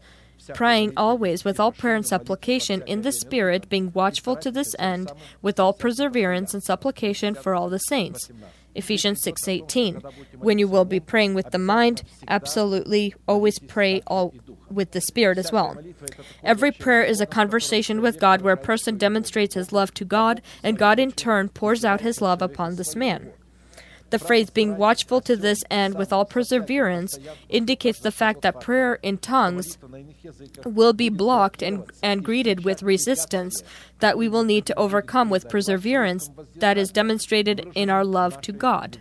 Praying always with all prayer and supplication in the Spirit, being watchful to this end, with all perseverance and supplication for all the saints. Ephesians 6:18. When you will be praying with the mind, absolutely always pray all with the spirit as well. Every prayer is a conversation with God where a person demonstrates his love to God and God in turn pours out his love upon this man. The phrase being watchful to this end with all perseverance indicates the fact that prayer in tongues will be blocked and, and greeted with resistance that we will need to overcome with perseverance that is demonstrated in our love to God.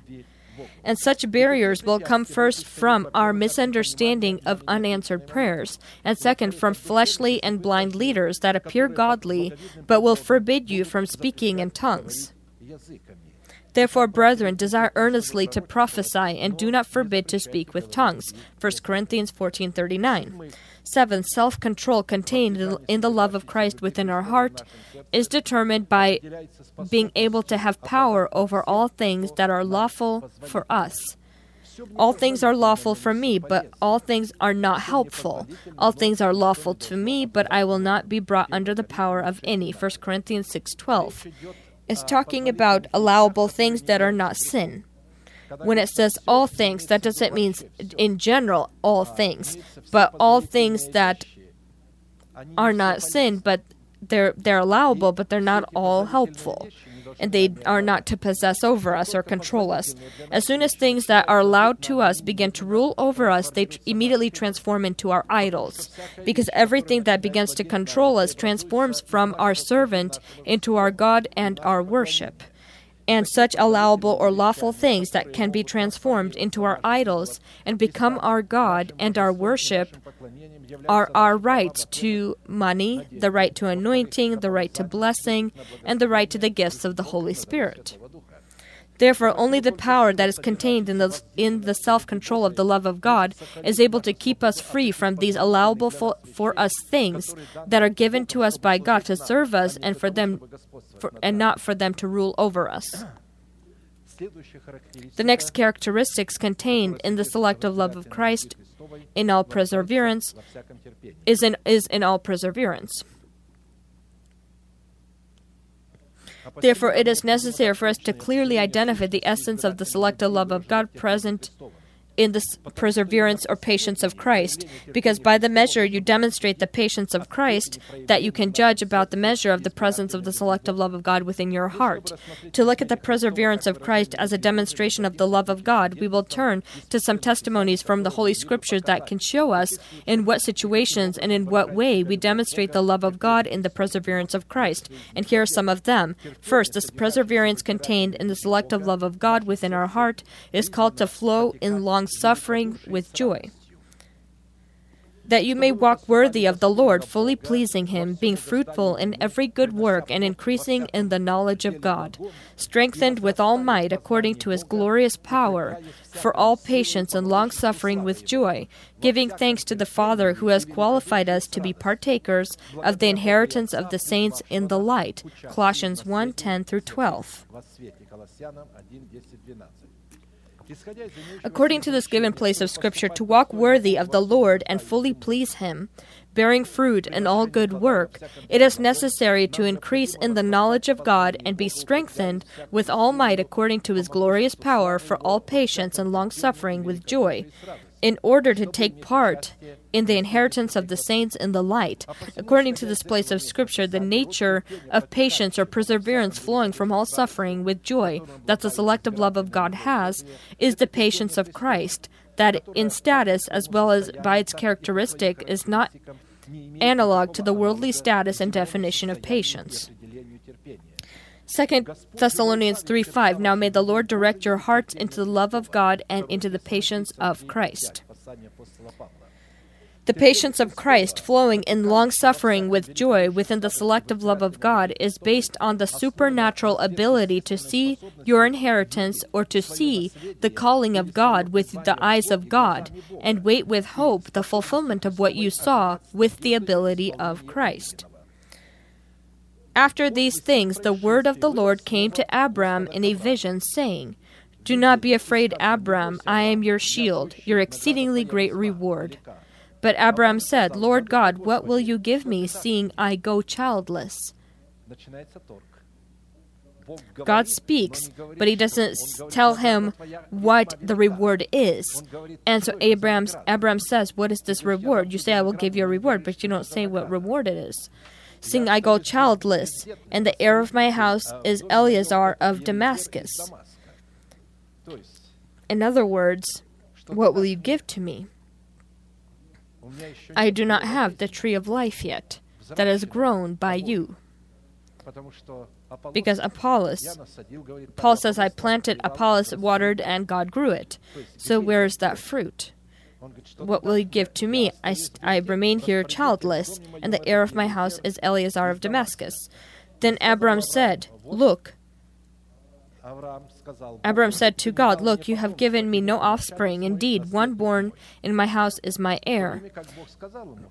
And such barriers will come first from our misunderstanding of unanswered prayers, and second from fleshly and blind leaders that appear godly but will forbid you from speaking in tongues. Therefore, brethren, desire earnestly to prophesy, and do not forbid to speak with tongues. 1 Corinthians 14:39. Seventh, self-control contained in the love of Christ within our heart is determined by being able to have power over all things that are lawful for us. All things are lawful for me, but all things are not helpful. All things are lawful to me, but I will not be brought under the power of any. 1 Corinthians 6:12 is talking about allowable things that are not sin. When it says all things, that doesn't mean in general all things, but all things that are not sin, but they're they're allowable, but they're not all helpful and they are not to possess over us or control us. As soon as things that are allowed to us begin to rule over us, they immediately transform into our idols. Because everything that begins to control us transforms from our servant into our God and our worship and such allowable or lawful things that can be transformed into our idols and become our God and our worship are our rights to money, the right to anointing, the right to blessing, and the right to the gifts of the Holy Spirit. Therefore, only the power that is contained in the, in the self control of the love of God is able to keep us free from these allowable for, for us things that are given to us by God to serve us and for them for, and not for them to rule over us. The next characteristics contained in the selective love of Christ in all perseverance is in, is in all perseverance. Therefore, it is necessary for us to clearly identify the essence of the selective love of God present in the perseverance or patience of Christ, because by the measure you demonstrate the patience of Christ, that you can judge about the measure of the presence of the selective love of God within your heart. To look at the perseverance of Christ as a demonstration of the love of God, we will turn to some testimonies from the Holy Scriptures that can show us in what situations and in what way we demonstrate the love of God in the perseverance of Christ. And here are some of them. First, this perseverance contained in the selective love of God within our heart is called to flow in long suffering with joy. That you may walk worthy of the Lord, fully pleasing Him, being fruitful in every good work and increasing in the knowledge of God, strengthened with all might according to His glorious power, for all patience and long suffering with joy, giving thanks to the Father who has qualified us to be partakers of the inheritance of the saints in the light. Colossians 1 10 through 12. According to this given place of Scripture, to walk worthy of the Lord and fully please Him, bearing fruit in all good work, it is necessary to increase in the knowledge of God and be strengthened with all might according to His glorious power for all patience and long suffering with joy in order to take part in the inheritance of the saints in the light. According to this place of Scripture, the nature of patience or perseverance flowing from all suffering with joy that the selective love of God has is the patience of Christ, that in status as well as by its characteristic is not analog to the worldly status and definition of patience. 2 Thessalonians 3 5 Now may the Lord direct your hearts into the love of God and into the patience of Christ. The patience of Christ, flowing in long suffering with joy within the selective love of God, is based on the supernatural ability to see your inheritance or to see the calling of God with the eyes of God and wait with hope the fulfillment of what you saw with the ability of Christ. After these things, the word of the Lord came to Abram in a vision, saying, Do not be afraid, Abram, I am your shield, your exceedingly great reward. But Abram said, Lord God, what will you give me, seeing I go childless? God speaks, but he doesn't tell him what the reward is. And so Abraham, Abraham says, What is this reward? You say, I will give you a reward, but you don't say what reward it is. Seeing I go childless, and the heir of my house is Eliezer of Damascus. In other words, what will you give to me? I do not have the tree of life yet that is grown by you. Because Apollos, Paul says, I planted, Apollos watered, and God grew it. So where is that fruit? What will you give to me? I, I remain here childless, and the heir of my house is Eliezer of Damascus. Then Abram said, Look, Abram said to God, Look, you have given me no offspring. Indeed, one born in my house is my heir.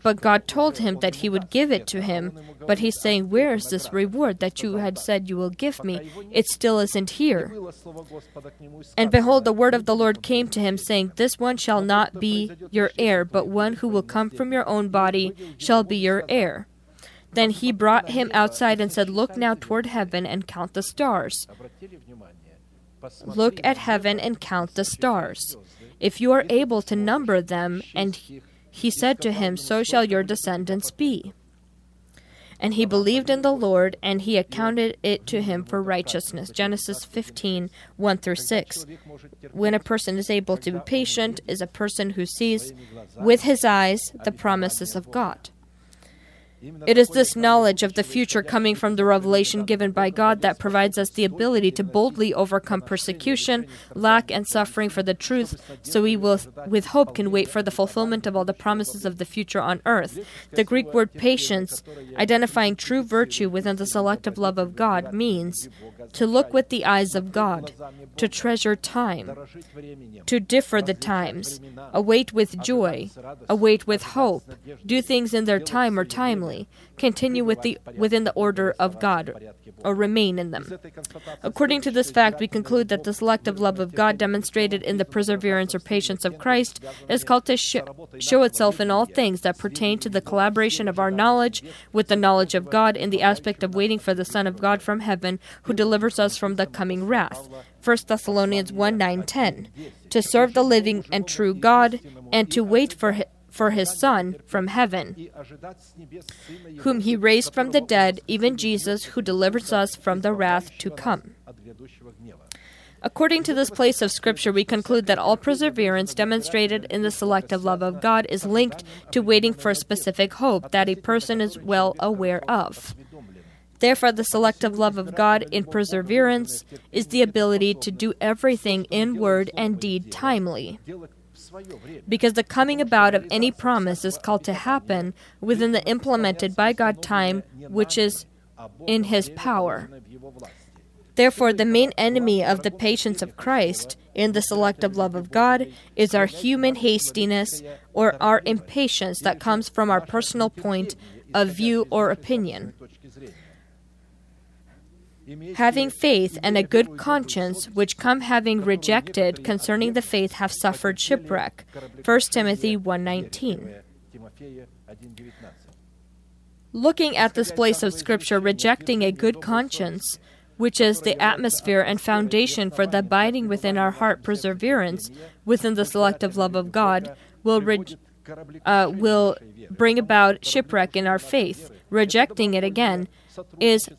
But God told him that he would give it to him. But he's saying, Where is this reward that you had said you will give me? It still isn't here. And behold, the word of the Lord came to him, saying, This one shall not be your heir, but one who will come from your own body shall be your heir. Then he brought him outside and said, Look now toward heaven and count the stars. Look at heaven and count the stars. If you are able to number them, and he said to him, So shall your descendants be. And he believed in the Lord, and he accounted it to him for righteousness. Genesis 15 1 through 6. When a person is able to be patient, is a person who sees with his eyes the promises of God. It is this knowledge of the future coming from the revelation given by God that provides us the ability to boldly overcome persecution, lack, and suffering for the truth, so we will, with hope, can wait for the fulfillment of all the promises of the future on earth. The Greek word patience, identifying true virtue within the selective love of God, means to look with the eyes of God, to treasure time, to differ the times, await with joy, await with hope, do things in their time or timely continue with the, within the order of God, or remain in them. According to this fact, we conclude that the selective love of God demonstrated in the perseverance or patience of Christ is called to sh- show itself in all things that pertain to the collaboration of our knowledge with the knowledge of God in the aspect of waiting for the Son of God from heaven, who delivers us from the coming wrath. 1 Thessalonians 1 9 10. To serve the living and true God, and to wait for his for his Son from heaven, whom he raised from the dead, even Jesus, who delivers us from the wrath to come. According to this place of Scripture, we conclude that all perseverance demonstrated in the selective love of God is linked to waiting for a specific hope that a person is well aware of. Therefore, the selective love of God in perseverance is the ability to do everything in word and deed timely. Because the coming about of any promise is called to happen within the implemented by God time which is in His power. Therefore, the main enemy of the patience of Christ in the selective love of God is our human hastiness or our impatience that comes from our personal point of view or opinion. Having faith and a good conscience, which come having rejected concerning the faith have suffered shipwreck. 1 Timothy 1:19. Looking at this place of Scripture, rejecting a good conscience, which is the atmosphere and foundation for the abiding within our heart perseverance within the selective love of God, will, re- uh, will bring about shipwreck in our faith. Rejecting it again is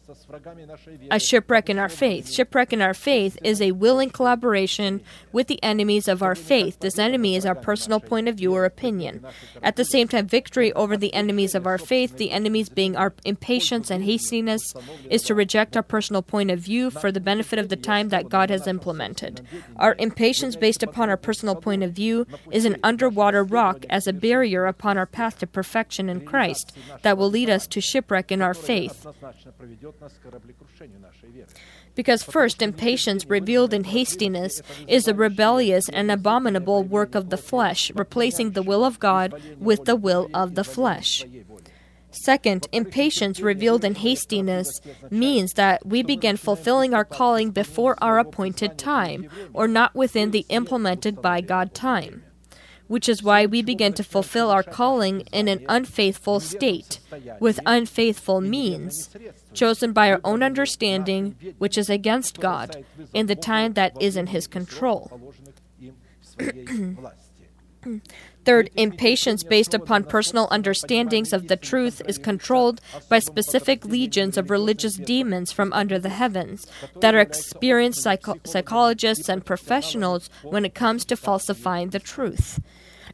a shipwreck in our faith. Shipwreck in our faith is a willing collaboration with the enemies of our faith. This enemy is our personal point of view or opinion. At the same time, victory over the enemies of our faith, the enemies being our impatience and hastiness, is to reject our personal point of view for the benefit of the time that God has implemented. Our impatience based upon our personal point of view is an underwater rock as a barrier upon our path to perfection in Christ that will lead us to shipwreck in our faith. Because first, impatience revealed in hastiness is a rebellious and abominable work of the flesh, replacing the will of God with the will of the flesh. Second, impatience revealed in hastiness means that we begin fulfilling our calling before our appointed time, or not within the implemented by God time which is why we begin to fulfill our calling in an unfaithful state, with unfaithful means, chosen by our own understanding, which is against God, in the time that is in His control. Third, impatience based upon personal understandings of the truth is controlled by specific legions of religious demons from under the heavens that are experienced psycho- psychologists and professionals when it comes to falsifying the truth.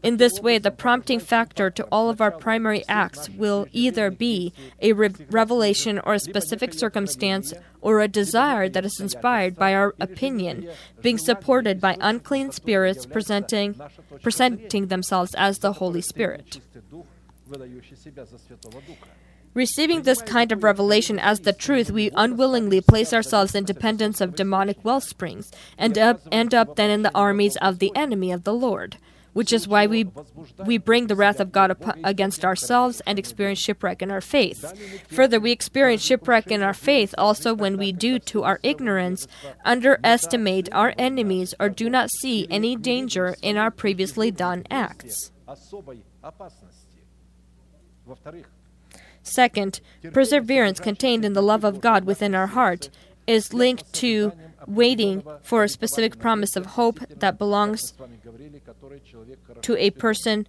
In this way, the prompting factor to all of our primary acts will either be a re- revelation or a specific circumstance or a desire that is inspired by our opinion, being supported by unclean spirits presenting, presenting themselves as the Holy Spirit. Receiving this kind of revelation as the truth, we unwillingly place ourselves in dependence of demonic wellsprings and up, end up then in the armies of the enemy of the Lord which is why we we bring the wrath of God against ourselves and experience shipwreck in our faith. Further, we experience shipwreck in our faith also when we, due to our ignorance, underestimate our enemies or do not see any danger in our previously done acts. Second, perseverance contained in the love of God within our heart is linked to waiting for a specific promise of hope that belongs to a person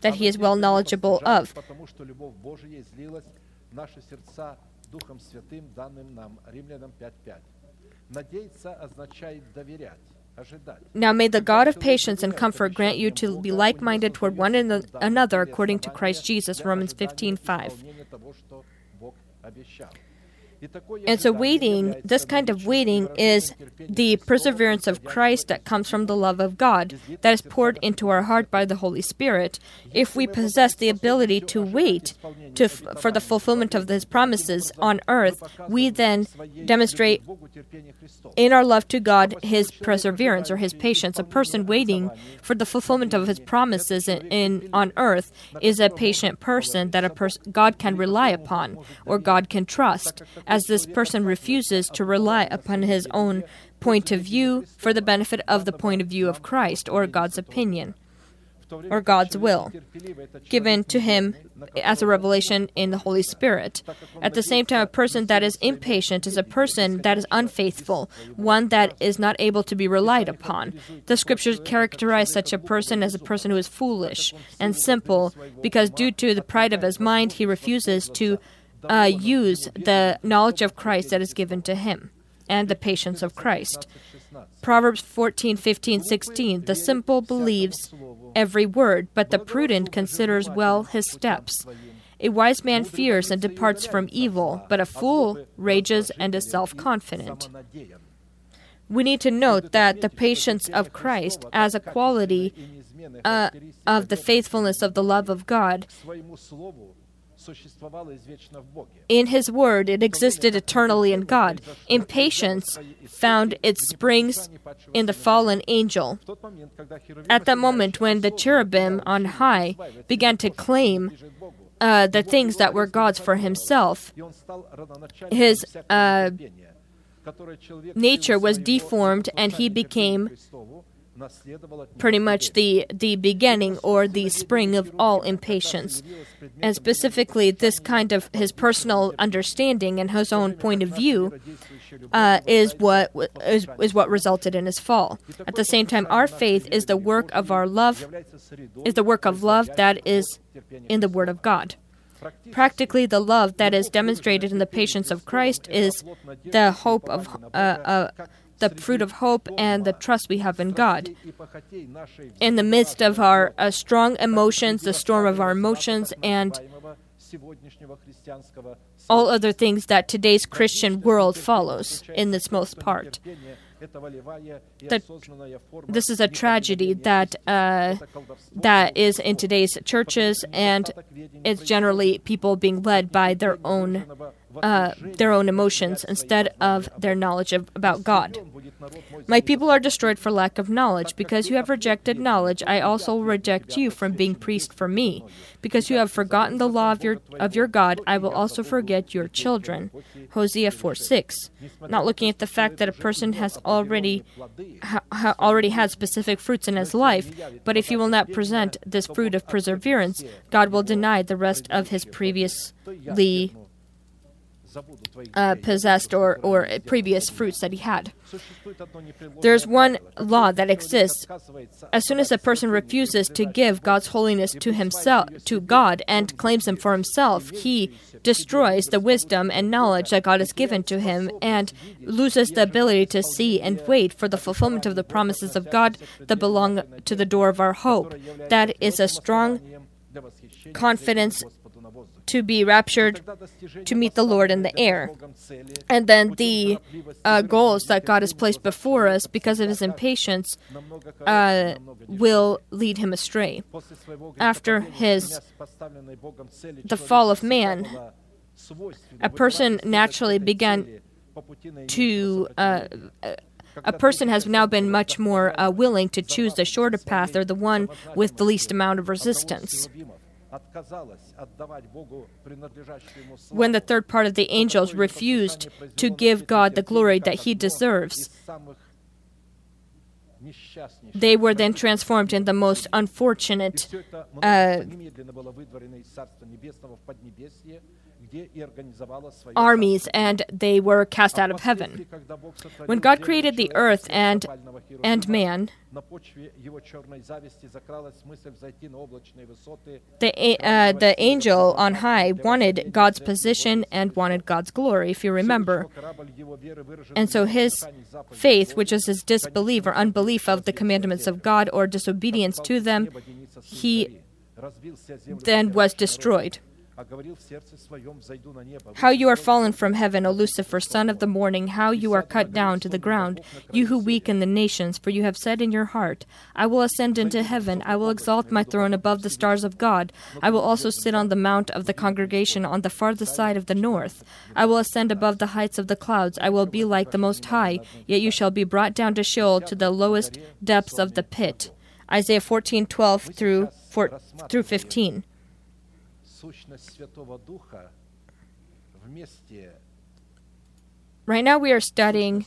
that he is well knowledgeable of. Now may the God of patience and comfort grant you to be like minded toward one another according to Christ Jesus. Romans 15 5. And so, waiting, this kind of waiting is the perseverance of Christ that comes from the love of God that is poured into our heart by the Holy Spirit. If we possess the ability to wait to, for the fulfillment of His promises on earth, we then demonstrate in our love to God His perseverance or His patience. A person waiting for the fulfillment of His promises in, in on earth is a patient person that a pers- God can rely upon or God can trust as this person refuses to rely upon his own point of view for the benefit of the point of view of Christ or God's opinion or God's will, given to him as a revelation in the Holy Spirit. At the same time, a person that is impatient is a person that is unfaithful, one that is not able to be relied upon. The scriptures characterize such a person as a person who is foolish and simple, because due to the pride of his mind, he refuses to uh, use the knowledge of Christ that is given to him and the patience of Christ. Proverbs 14, 15, 16. The simple believes every word, but the prudent considers well his steps. A wise man fears and departs from evil, but a fool rages and is self confident. We need to note that the patience of Christ as a quality uh, of the faithfulness of the love of God in His Word, it existed eternally in God. Impatience found its springs in the fallen angel. At that moment, when the cherubim on high began to claim uh, the things that were God's for Himself, His uh, nature was deformed and he became pretty much the the beginning or the spring of all impatience. and specifically this kind of his personal understanding and his own point of view uh, is what is, is what resulted in his fall. At the same time our faith is the work of our love is the work of love that is in the word of god. Practically the love that is demonstrated in the patience of christ is the hope of uh, uh, the fruit of hope and the trust we have in God. In the midst of our uh, strong emotions, the storm of our emotions, and all other things that today's Christian world follows in this most part. This is a tragedy that uh, that is in today's churches, and it's generally people being led by their own uh, their own emotions instead of their knowledge of, about God. My people are destroyed for lack of knowledge. Because you have rejected knowledge, I also reject you from being priest for me. Because you have forgotten the law of your of your God, I will also forget your children. Hosea 4 6. Not looking at the fact that a person has already ha, ha, already had specific fruits in his life, but if he will not present this fruit of perseverance, God will deny the rest of his previously uh, possessed or, or previous fruits that he had. There's one law that exists. As soon as a person refuses to give God's holiness to himself, to God, and claims them for himself, he destroys the wisdom and knowledge that God has given to him and loses the ability to see and wait for the fulfillment of the promises of God that belong to the door of our hope. That is a strong confidence to be raptured to meet the Lord in the air. And then the uh, goals that God has placed before us because of his impatience uh, will lead him astray. After his the fall of man, a person naturally began to uh, a person has now been much more uh, willing to choose the shorter path or the one with the least amount of resistance. When the third part of the angels refused to give God the glory that he deserves, they were then transformed in the most unfortunate uh, armies and they were cast out of heaven. When God created the earth and, and man, the, uh, the angel on high wanted God's position and wanted God's glory, if you remember. And so his faith, which is his disbelief or unbelief of the commandments of God or disobedience to them, he then was destroyed. How you are fallen from heaven, O Lucifer, son of the morning, how you are cut down to the ground, you who weaken the nations, for you have said in your heart, I will ascend into heaven, I will exalt my throne above the stars of God, I will also sit on the mount of the congregation on the farthest side of the north. I will ascend above the heights of the clouds, I will be like the Most High, yet you shall be brought down to Sheol, to the lowest depths of the pit. Isaiah 14 12 through, 4, through 15. Right now, we are studying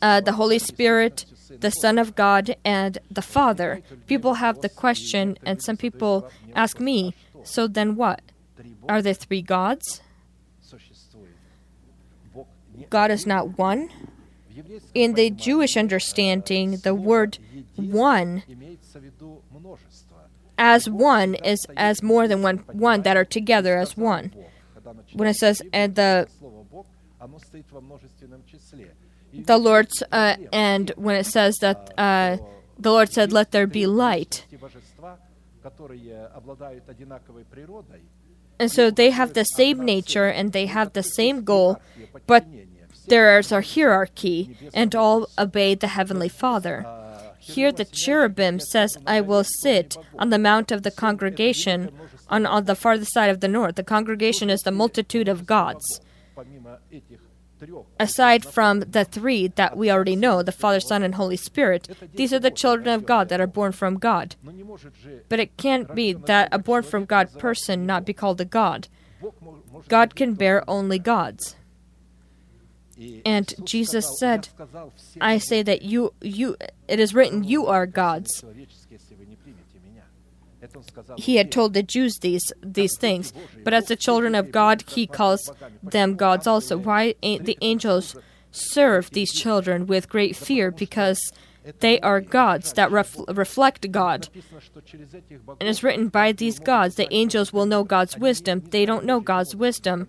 uh, the Holy Spirit, the Son of God, and the Father. People have the question, and some people ask me, so then what? Are there three gods? God is not one. In the Jewish understanding, the word one as one is as more than one one that are together as one. When it says and the the Lord's uh, and when it says that uh, the Lord said, "Let there be light," and so they have the same nature and they have the same goal, but there is a hierarchy, and all obey the heavenly Father. Here the cherubim says, I will sit on the mount of the congregation on, on the farthest side of the north. The congregation is the multitude of gods. Aside from the three that we already know, the Father, Son, and Holy Spirit, these are the children of God that are born from God. But it can't be that a born from God person not be called a God. God can bear only gods. And Jesus said, I say that you, you, it is written, you are gods. He had told the Jews these these things, but as the children of God, he calls them gods also. Why the angels serve these children with great fear because they are gods that ref- reflect God. And it's written by these gods, the angels will know God's wisdom. They don't know God's wisdom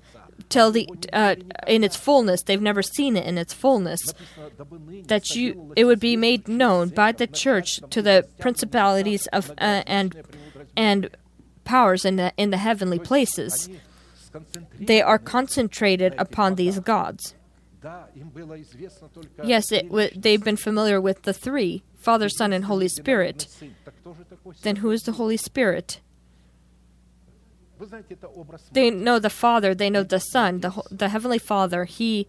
till the uh, in its fullness. They've never seen it in its fullness. That you it would be made known by the church to the principalities of uh, and and powers in the in the heavenly places. They are concentrated upon these gods. Yes, it, w- they've been familiar with the three Father, Son, and Holy Spirit. Then who is the Holy Spirit? They know the Father, they know the Son, the, the Heavenly Father. He.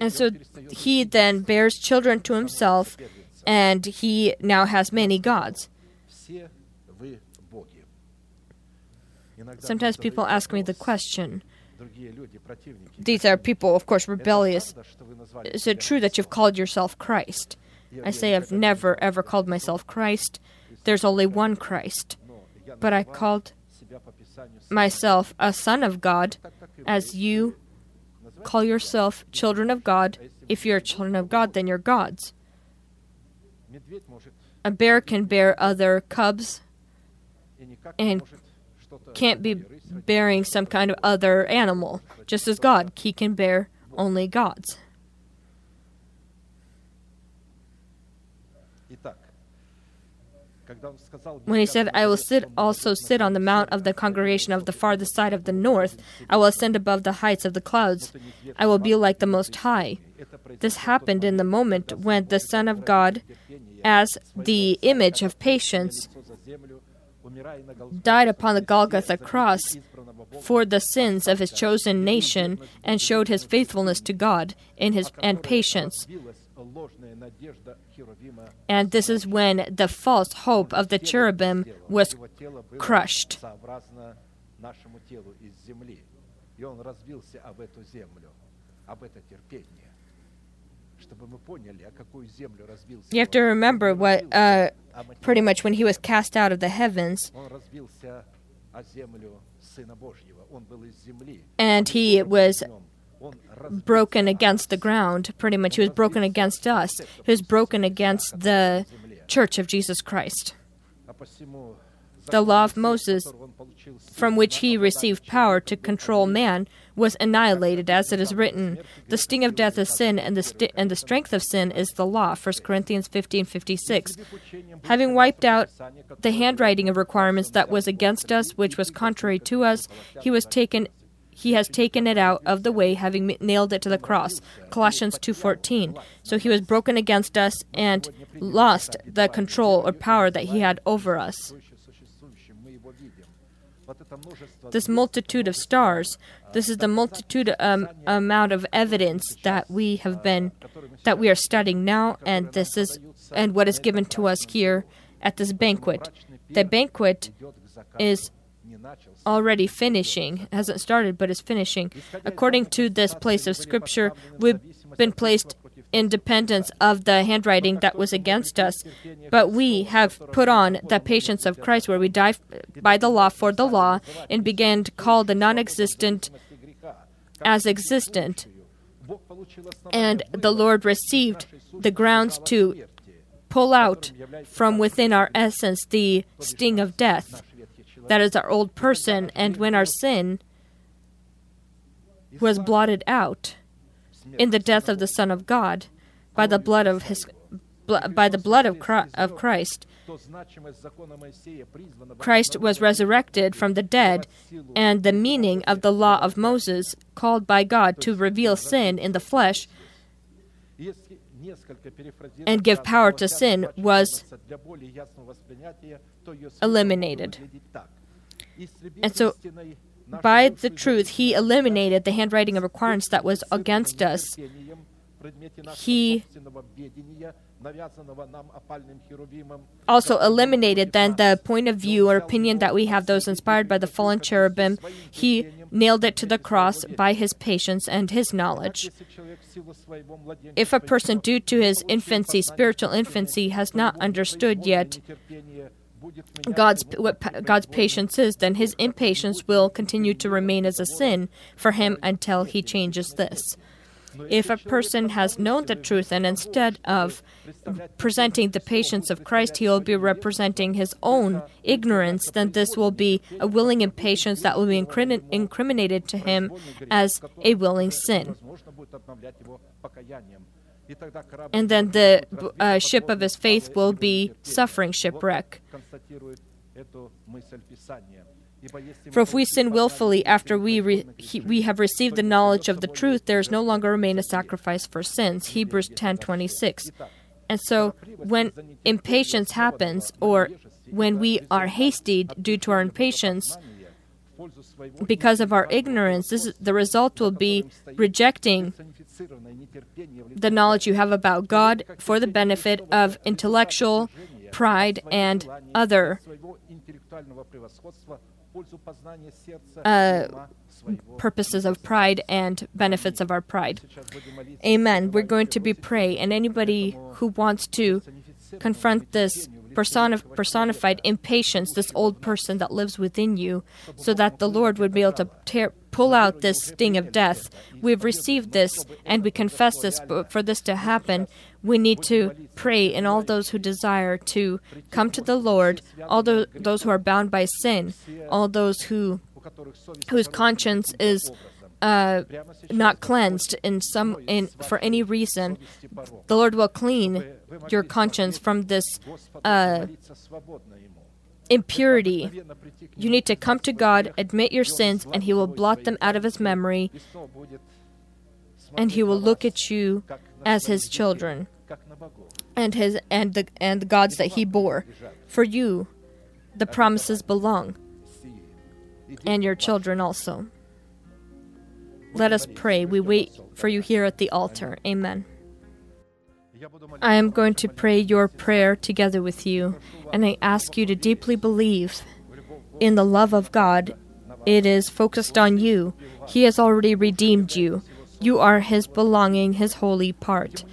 And so he then bears children to himself, and he now has many gods. Sometimes people ask me the question these are people, of course, rebellious. Is it true that you've called yourself Christ? I say I've never, ever called myself Christ. There's only one Christ. But I called myself a son of God, as you call yourself children of God. If you're children of God, then you're gods. A bear can bear other cubs and can't be bearing some kind of other animal, just as God. He can bear only gods. When he said, I will sit also sit on the mount of the congregation of the farthest side of the north, I will ascend above the heights of the clouds, I will be like the Most High. This happened in the moment when the Son of God, as the image of patience, died upon the Golgotha cross for the sins of his chosen nation and showed his faithfulness to God in his and patience. And this is when the false hope of the cherubim was crushed. You have to remember what, uh, pretty much when he was cast out of the heavens, and he was broken against the ground. Pretty much, he was broken against us. He was broken against the Church of Jesus Christ. The law of Moses, from which he received power to control man, was annihilated, as it is written, "The sting of death is sin, and the and the strength of sin is the law." 1 Corinthians 15:56. Having wiped out the handwriting of requirements that was against us, which was contrary to us, he was taken he has taken it out of the way having nailed it to the cross colossians 2:14 so he was broken against us and lost the control or power that he had over us this multitude of stars. This is the multitude um, amount of evidence that we have been, that we are studying now, and this is, and what is given to us here at this banquet. The banquet is already finishing, hasn't started, but is finishing. According to this place of scripture, we've been placed independence of the handwriting that was against us. But we have put on the patience of Christ, where we die by the law for the law and began to call the non existent as existent. And the Lord received the grounds to pull out from within our essence the sting of death. That is our old person, and when our sin was blotted out in the death of the Son of God by the blood of his by the blood of Christ. Christ was resurrected from the dead, and the meaning of the law of Moses, called by God to reveal sin in the flesh and give power to sin, was eliminated. And so by the truth, he eliminated the handwriting of requirements that was against us. He also eliminated then the point of view or opinion that we have, those inspired by the fallen cherubim. He nailed it to the cross by his patience and his knowledge. If a person, due to his infancy, spiritual infancy, has not understood yet God's what God's patience is, then his impatience will continue to remain as a sin for him until he changes this. If a person has known the truth and instead of presenting the patience of Christ, he will be representing his own ignorance, then this will be a willing impatience that will be incriminated to him as a willing sin and then the uh, ship of his faith will be suffering shipwreck. For if we sin willfully after we, re- he, we have received the knowledge of the truth, there is no longer remain a sacrifice for sins. Hebrews 10:26. And so, when impatience happens, or when we are hasty due to our impatience, because of our ignorance, this, the result will be rejecting the knowledge you have about God for the benefit of intellectual pride and other uh, purposes of pride and benefits of our pride. Amen. We're going to be pray, and anybody who wants to confront this personif- personified impatience, this old person that lives within you, so that the Lord would be able to tear, pull out this sting of death. We've received this and we confess this, but for this to happen, we need to pray in all those who desire to come to the Lord, all the, those who are bound by sin, all those who whose conscience is uh, not cleansed in some in for any reason. The Lord will clean your conscience from this uh, impurity. You need to come to God, admit your sins, and He will blot them out of His memory, and He will look at you as His children and His and the and the gods that He bore. For you, the promises belong, and your children also. Let us pray. We wait for you here at the altar. Amen. I am going to pray your prayer together with you, and I ask you to deeply believe in the love of God. It is focused on you. He has already redeemed you. You are His belonging, His holy part.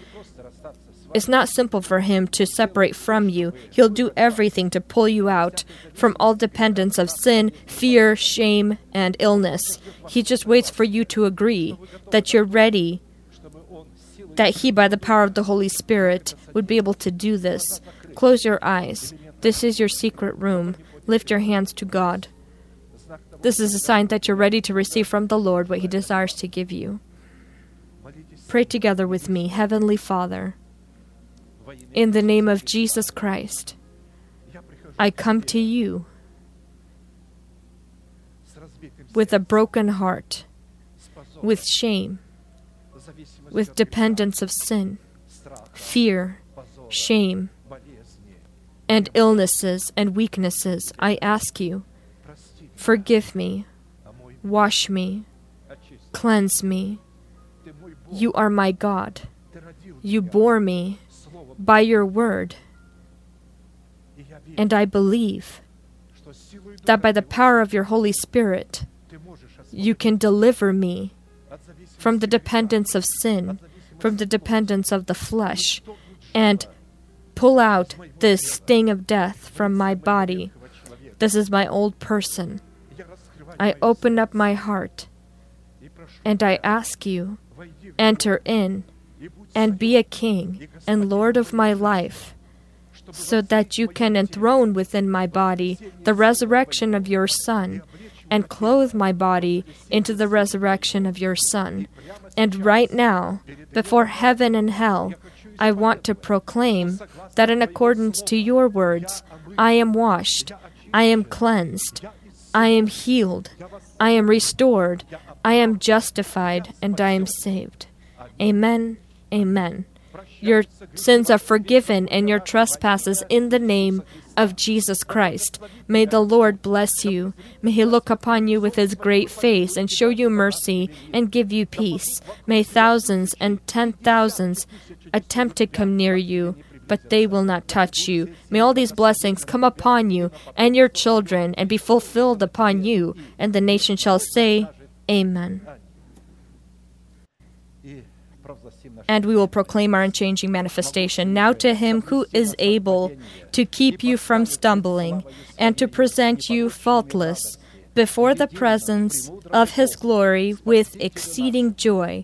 It's not simple for Him to separate from you. He'll do everything to pull you out from all dependence of sin, fear, shame, and illness. He just waits for you to agree that you're ready that he, by the power of the Holy Spirit, would be able to do this. Close your eyes. This is your secret room. Lift your hands to God. This is a sign that you're ready to receive from the Lord what He desires to give you. Pray together with me, Heavenly Father. In the name of Jesus Christ, I come to you with a broken heart, with shame with dependence of sin, fear, shame, and illnesses and weaknesses, I ask you, forgive me, wash me, cleanse me. You are my God. You bore me by your word. And I believe that by the power of your Holy Spirit, you can deliver me from the dependence of sin, from the dependence of the flesh, and pull out this sting of death from my body. This is my old person. I open up my heart and I ask you, enter in and be a king and lord of my life, so that you can enthrone within my body the resurrection of your Son, and clothe my body into the resurrection of your Son. And right now, before heaven and hell, I want to proclaim that in accordance to your words, I am washed, I am cleansed, I am healed, I am restored, I am justified, and I am saved. Amen. Amen. Your sins are forgiven and your trespasses in the name of Jesus Christ. May the Lord bless you. May he look upon you with his great face and show you mercy and give you peace. May thousands and ten thousands attempt to come near you, but they will not touch you. May all these blessings come upon you and your children and be fulfilled upon you, and the nation shall say, Amen. And we will proclaim our unchanging manifestation. Now to him who is able to keep you from stumbling and to present you faultless before the presence of his glory with exceeding joy.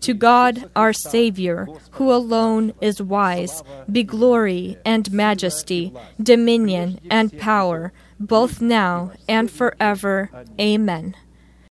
To God our Savior, who alone is wise, be glory and majesty, dominion and power, both now and forever. Amen.